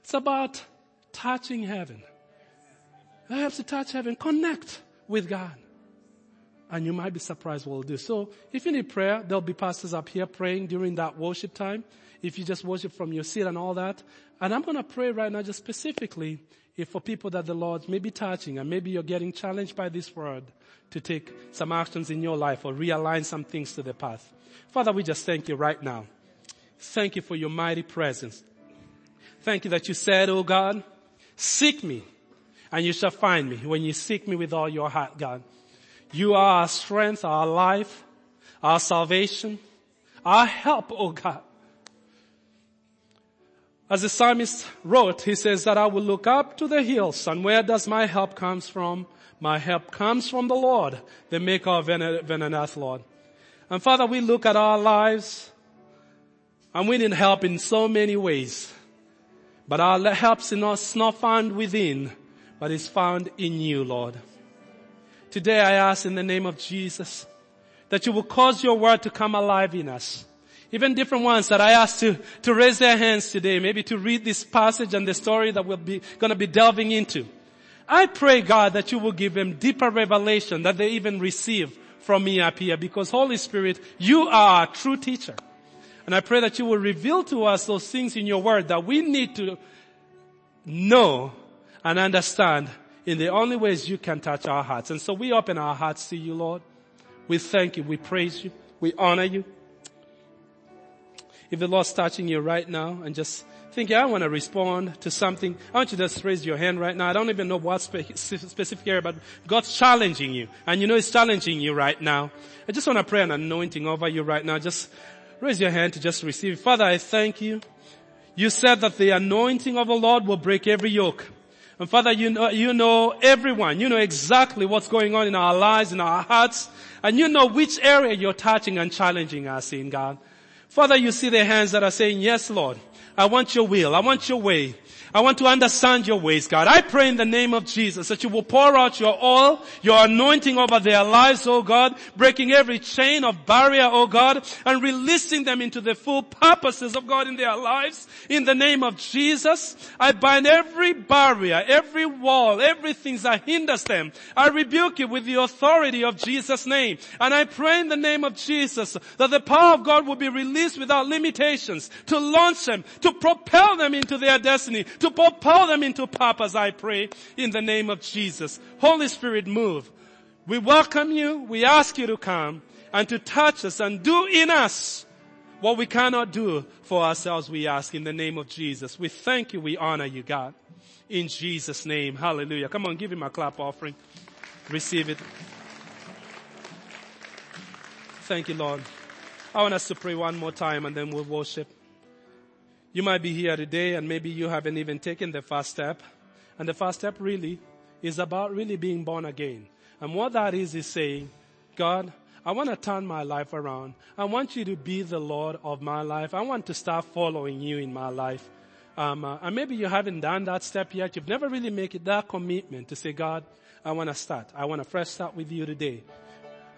It's about touching heaven. I to touch heaven, connect with God and you might be surprised what we'll do. So if you need prayer, there'll be pastors up here praying during that worship time. If you just worship from your seat and all that. And I'm going to pray right now just specifically if for people that the Lord may be touching and maybe you're getting challenged by this word to take some actions in your life or realign some things to the path. Father, we just thank you right now. Thank you for your mighty presence. Thank you that you said, oh God, seek me and you shall find me when you seek me with all your heart, God. You are our strength, our life, our salvation, our help, oh God. As the psalmist wrote, he says that I will look up to the hills and where does my help comes from? My help comes from the Lord, the maker of heaven and earth, Lord. And Father, we look at our lives and we need help in so many ways. But our help is not found within, but is found in you, Lord. Today I ask in the name of Jesus that you will cause your word to come alive in us. Even different ones that I ask to, to raise their hands today, maybe to read this passage and the story that we'll be, gonna be delving into. I pray God that you will give them deeper revelation that they even receive from me up here because Holy Spirit, you are a true teacher. And I pray that you will reveal to us those things in your word that we need to know and understand in the only ways you can touch our hearts. And so we open our hearts to you, Lord. We thank you. We praise you. We honor you. If the Lord's touching you right now and just thinking, I want to respond to something, I want you to just raise your hand right now. I don't even know what specific area, but God's challenging you. And you know He's challenging you right now. I just want to pray an anointing over you right now. Just raise your hand to just receive. Father, I thank you. You said that the anointing of the Lord will break every yoke. And Father, you know, you know everyone. You know exactly what's going on in our lives, in our hearts. And you know which area you're touching and challenging us in, God. Father, you see the hands that are saying, yes, Lord. I want your will. I want your way. I want to understand your ways, God. I pray in the name of Jesus that you will pour out your oil, your anointing over their lives, oh God, breaking every chain of barrier, oh God, and releasing them into the full purposes of God in their lives. In the name of Jesus, I bind every barrier, every wall, everything that hinders them. I rebuke it with the authority of Jesus' name. And I pray in the name of Jesus that the power of God will be released without limitations to launch them, to propel them into their destiny, to propel them into purpose, I pray, in the name of Jesus. Holy Spirit, move. We welcome you. We ask you to come and to touch us and do in us what we cannot do for ourselves, we ask in the name of Jesus. We thank you. We honor you, God. In Jesus' name. Hallelujah. Come on, give him a clap offering. Receive it. Thank you, Lord. I want us to pray one more time and then we'll worship. You might be here today and maybe you haven't even taken the first step. And the first step really is about really being born again. And what that is is saying, God, I want to turn my life around. I want you to be the Lord of my life. I want to start following you in my life. Um, uh, and maybe you haven't done that step yet. You've never really made that commitment to say, God, I want to start. I want to fresh start with you today.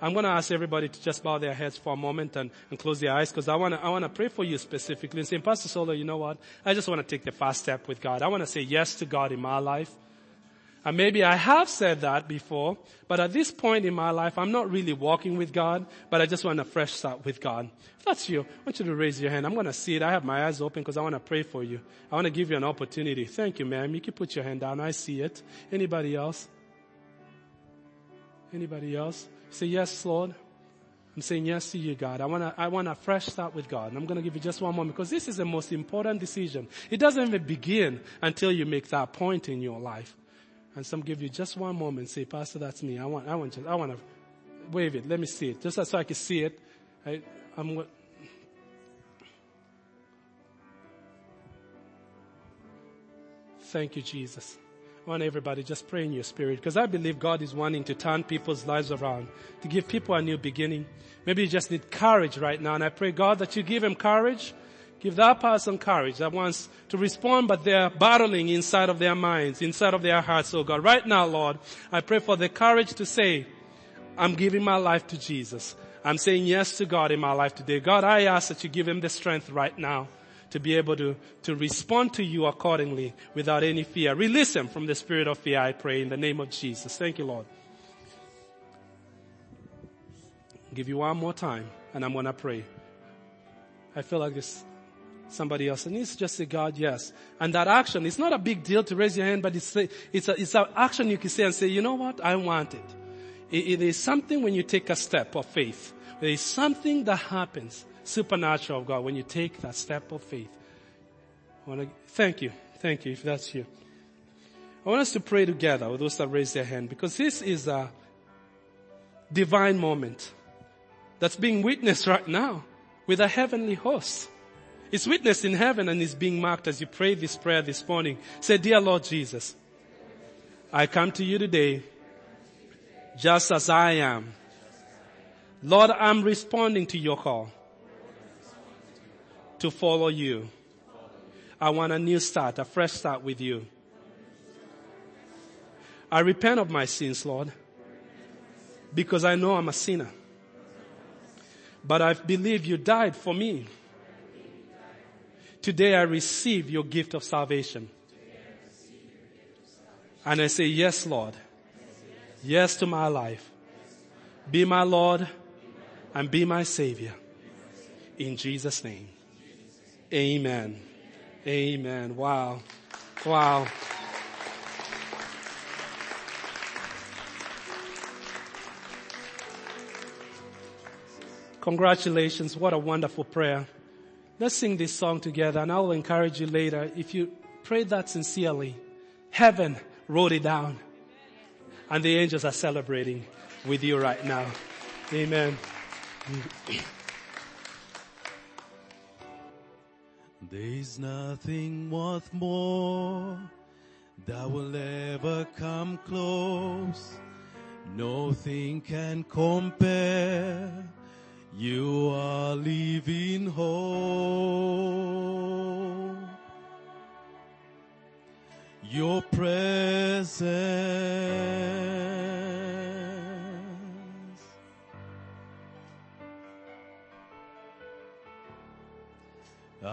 I'm going to ask everybody to just bow their heads for a moment and, and close their eyes because I want to, I want to pray for you specifically and say, Pastor Solo, you know what? I just want to take the first step with God. I want to say yes to God in my life. And maybe I have said that before, but at this point in my life, I'm not really walking with God, but I just want a fresh start with God. If that's you, I want you to raise your hand. I'm going to see it. I have my eyes open because I want to pray for you. I want to give you an opportunity. Thank you, ma'am. You can put your hand down. I see it. Anybody else? Anybody else? Say yes, Lord. I'm saying yes to you, God. I want to, I want a fresh start with God. And I'm going to give you just one moment because this is the most important decision. It doesn't even begin until you make that point in your life. And some give you just one moment. Say, Pastor, that's me. I want, I want, I want to wave it. Let me see it. Just so I can see it. I, I'm. Thank you, Jesus. Want everybody just pray in your spirit because I believe God is wanting to turn people's lives around, to give people a new beginning. Maybe you just need courage right now. And I pray God that you give him courage. Give that person courage that wants to respond, but they're battling inside of their minds, inside of their hearts. Oh God, right now, Lord, I pray for the courage to say, I'm giving my life to Jesus. I'm saying yes to God in my life today. God, I ask that you give him the strength right now to be able to, to respond to you accordingly without any fear. Release him from the spirit of fear, I pray, in the name of Jesus. Thank you, Lord. I'll give you one more time, and I'm going to pray. I feel like this somebody else. And it's just say, God, yes. And that action, it's not a big deal to raise your hand, but it's, a, it's, a, it's an action you can say and say, you know what? I want it. it. It is something when you take a step of faith. There is something that happens supernatural of God when you take that step of faith. I want to thank you. Thank you if that's you. I want us to pray together with those that raise their hand because this is a divine moment that's being witnessed right now with a heavenly host. It's witnessed in heaven and is being marked as you pray this prayer this morning. Say, dear Lord Jesus, I come to you today just as I am. Lord, I'm responding to your call to follow you. I want a new start, a fresh start with you. I repent of my sins, Lord, because I know I'm a sinner. But I believe you died for me. Today I receive your gift of salvation. And I say, yes, Lord. Yes to my life. Be my Lord and be my Savior. In Jesus' name. Amen. Amen. Wow. Wow. Congratulations. What a wonderful prayer. Let's sing this song together and I'll encourage you later. If you pray that sincerely, heaven wrote it down and the angels are celebrating with you right now. Amen. There's nothing worth more that will ever come close. Nothing can compare. You are living hope. Your presence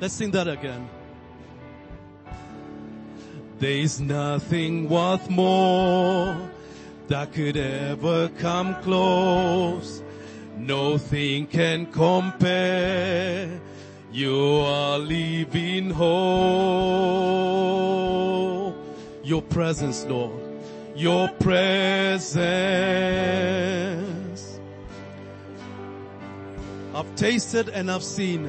Let's sing that again. There's nothing worth more that could ever come close. Nothing can compare. You are living hope. Your presence, Lord. Your presence. I've tasted and I've seen.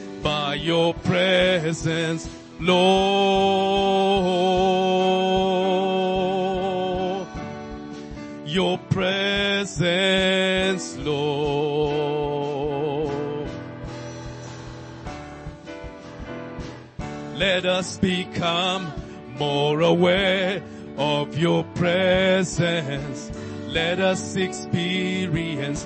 by your presence, Lord your presence, Lord. Let us become more aware of your presence. Let us experience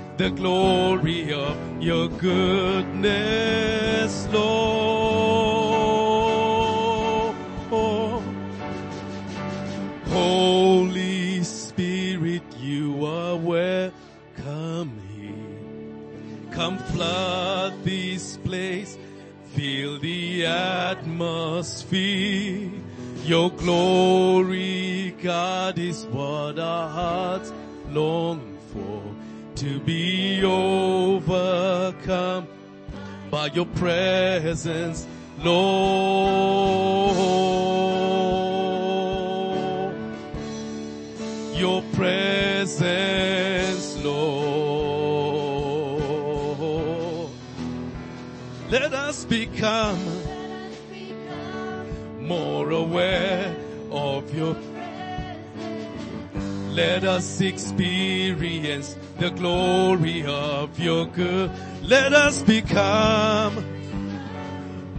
the glory of your goodness, Lord. Holy Spirit, you are welcome here. Come flood this place, fill the atmosphere. Your glory, God, is what our hearts long for. To be overcome by your presence, Lord. Your presence, Lord. Let us become more aware of your let us experience the glory of your good. Let us become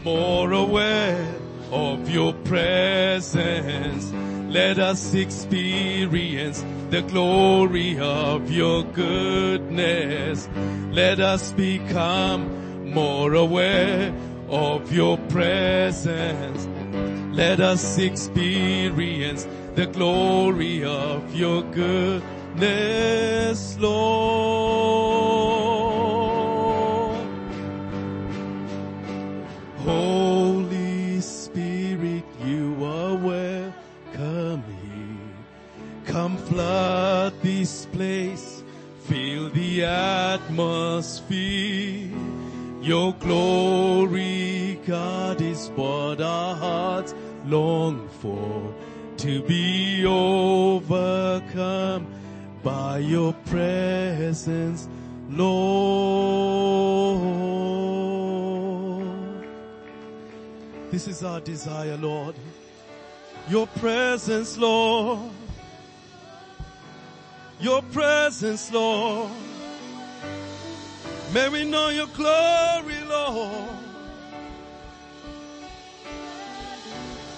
more aware of your presence. Let us experience the glory of your goodness. Let us become more aware of your presence. Let us experience the glory of your goodness, Lord. Holy Spirit, you are welcome here. Come flood this place, fill the atmosphere. Your glory, God, is what our hearts long for. To be overcome by your presence, Lord. This is our desire, Lord. Your presence, Lord. Your presence, Lord. May we know your glory, Lord.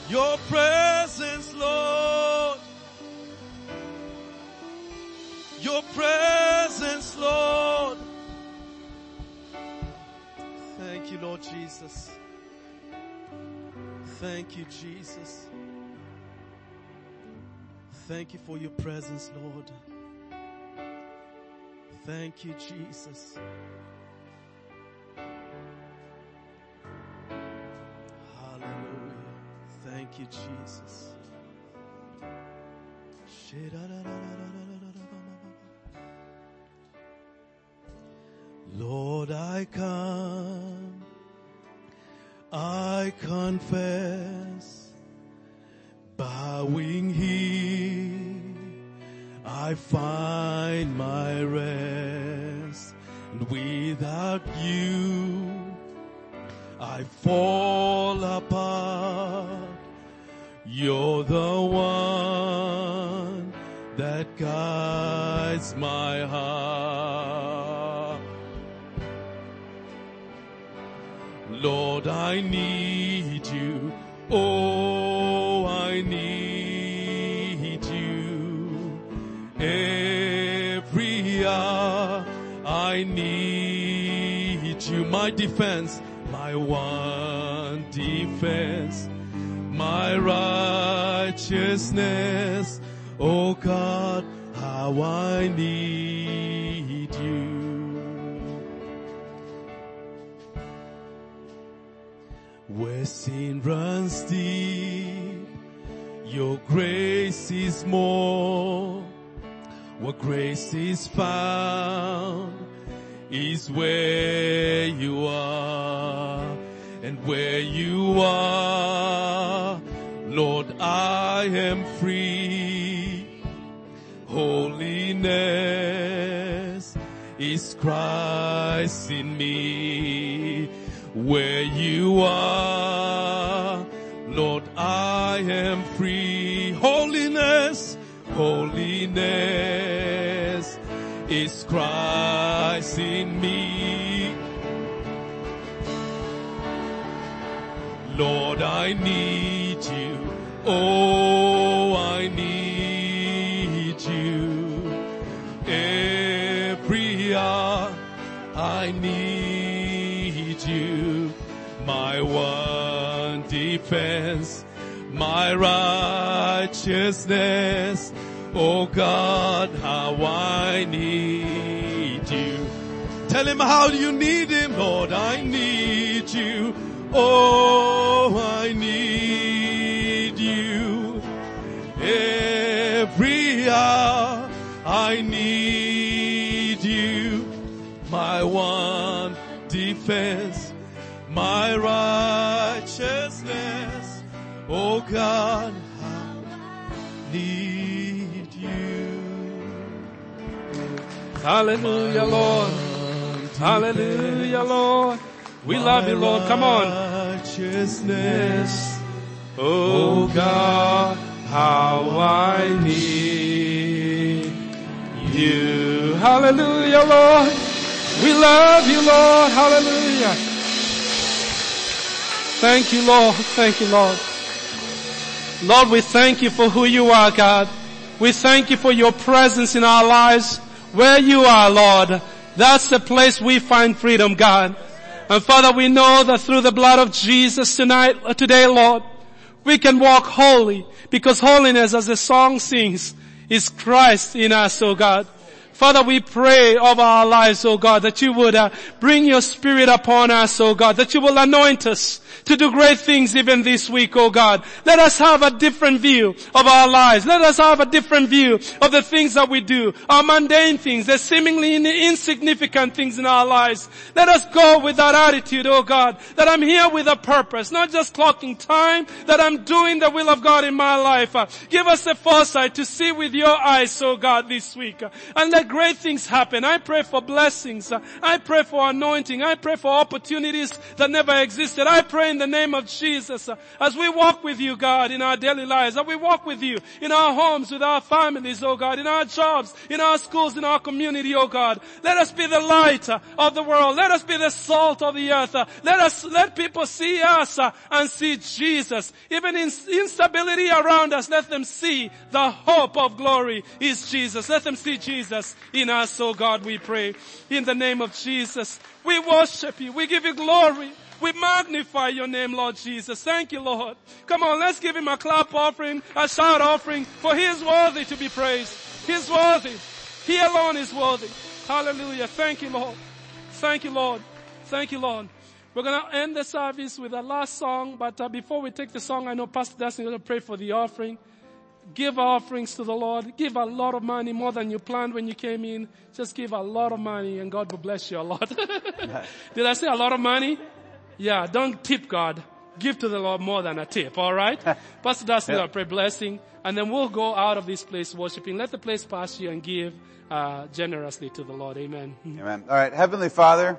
Your presence, Lord. Your presence, Lord. Thank you, Lord Jesus. Thank you, Jesus. Thank you for your presence, Lord. Thank you, Jesus. Thank you, Jesus. Lord, I come. I confess, bowing here, I find my rest, and without you, I fall apart. You're the one that guides my heart. Lord, I need you. Oh, I need you. Every hour I need you. My defense, my one defense, my righteousness. Oh God, how I need you. Where sin runs deep, your grace is more. Where grace is found is where you are. And where you are, Lord, I am free. Holiness is Christ in me. Where you are, Lord, I am free. Holiness, holiness is Christ in me. Lord, I need. Oh, I need you. Every hour I need you. My one defense, my righteousness. Oh God, how I need you. Tell him how you need him, Lord. I need you. Oh, I need I need you. My one defense, my righteousness. Oh God, I need you. Hallelujah, Lord. Hallelujah, Lord. We love you, Lord. Come on. Righteousness. Oh God, how I need you. Hallelujah, Lord. We love you, Lord. Hallelujah. Thank you, Lord. Thank you, Lord. Lord, we thank you for who you are, God. We thank you for your presence in our lives. Where you are, Lord, that's the place we find freedom, God. And Father, we know that through the blood of Jesus tonight, uh, today, Lord, we can walk holy because holiness, as the song sings, is Christ in us, oh God. Father, we pray over our lives, oh God, that you would uh, bring your spirit upon us, oh God, that you will anoint us to do great things even this week, oh God. Let us have a different view of our lives. Let us have a different view of the things that we do, our mundane things, the seemingly insignificant things in our lives. Let us go with that attitude, oh God, that I'm here with a purpose, not just clocking time, that I'm doing the will of God in my life. Uh, Give us the foresight to see with your eyes, oh God, this week. Uh, And let great things happen. I pray for blessings. I pray for anointing. I pray for opportunities that never existed. I pray in the name of Jesus as we walk with you, God, in our daily lives, as we walk with you in our homes, with our families, oh God, in our jobs, in our schools, in our community, oh God. Let us be the light of the world. Let us be the salt of the earth. Let us, let people see us and see Jesus. Even in instability around us, let them see the hope of glory is Jesus. Let them see Jesus in us, oh God, we pray. In the name of Jesus, we worship you. We give you glory. We magnify your name, Lord Jesus. Thank you, Lord. Come on, let's give him a clap offering, a shout offering, for he is worthy to be praised. He's worthy. He alone is worthy. Hallelujah. Thank you, Lord. Thank you, Lord. Thank you, Lord. We're going to end the service with a last song, but uh, before we take the song, I know Pastor Dustin is going to pray for the offering. Give offerings to the Lord. Give a lot of money, more than you planned when you came in. Just give a lot of money and God will bless you a lot. Did I say a lot of money? Yeah, don't tip God. Give to the Lord more than a tip, alright? Pastor Dustin will pray blessing and then we'll go out of this place worshiping. Let the place pass you and give uh, generously to the Lord. Amen. Amen. All right, Heavenly Father,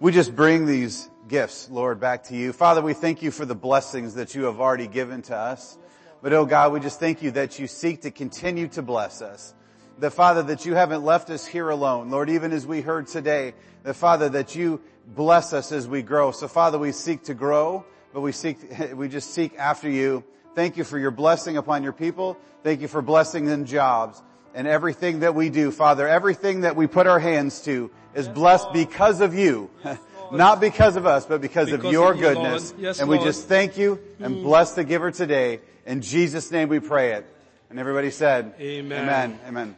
we just bring these gifts, Lord, back to you. Father, we thank you for the blessings that you have already given to us. But oh God, we just thank you that you seek to continue to bless us. The Father, that you haven't left us here alone. Lord, even as we heard today, the Father, that you bless us as we grow. So Father, we seek to grow, but we seek, we just seek after you. Thank you for your blessing upon your people. Thank you for blessing in jobs and everything that we do. Father, everything that we put our hands to is blessed because of you. Not because of us, but because, because of your of goodness. Yes, and we just thank you and mm. bless the giver today. In Jesus' name we pray it. And everybody said, Amen. Amen. Amen.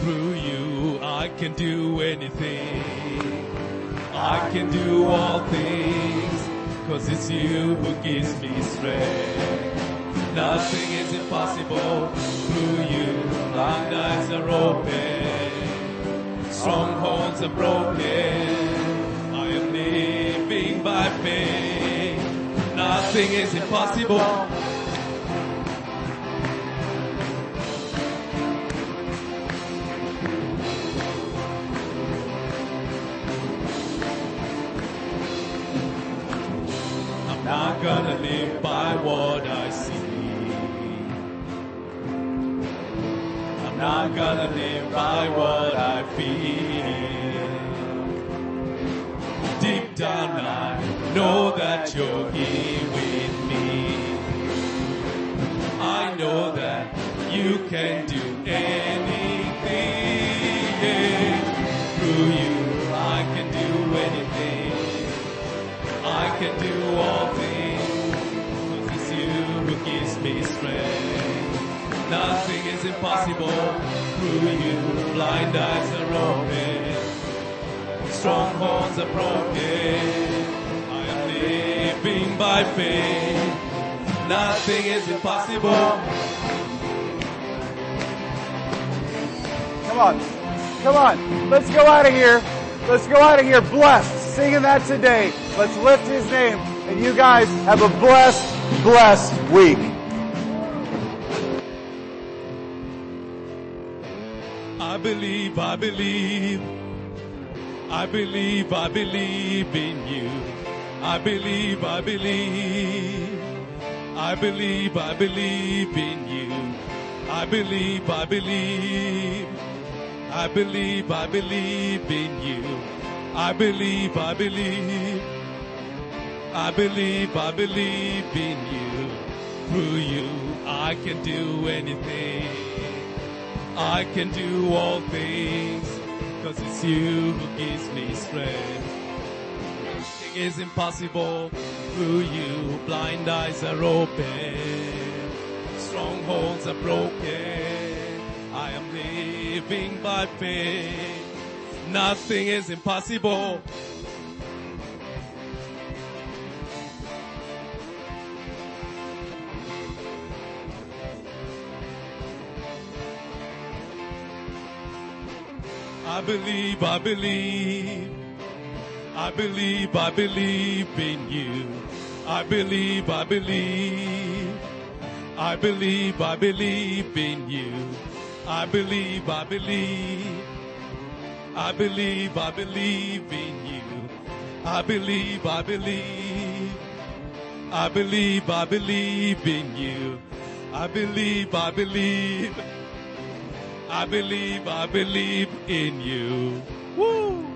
Through you I can do anything. I can do all things. Cause it's you who gives me strength. Nothing is impossible through you. Blind eyes are open. Strongholds are broken. I am living by faith. Nothing is impossible. I'm gonna live by what I see. I'm not gonna live by what I feel. Deep down I know that you're here with me. I know that you can do anything. Through you I can do anything. I can do all things. Me strength. Nothing is impossible through you. Blind eyes are open. Strongholds are broken. I am living by faith. Nothing is impossible. Come on. Come on. Let's go out of here. Let's go out of here blessed, singing that today. Let's lift his name. And you guys have a blessed, blessed week. Believe, I believe. I believe, I believe in you. I believe, I believe. I believe, I believe in you. I believe, I believe. I believe, I believe in you. I believe, I believe. I believe, I believe in you. Through you, I can do anything. I can do all things because it's you who gives me strength. Nothing is impossible through you. Blind eyes are open. Strongholds are broken. I am living by faith. Nothing is impossible I believe, I believe. I believe, I believe in you. I believe, I believe. I believe, I believe in you. I believe, I believe. I believe, I believe in you. I believe, I believe. I believe, I believe in you. I believe, I believe. I believe, I believe in you. Woo!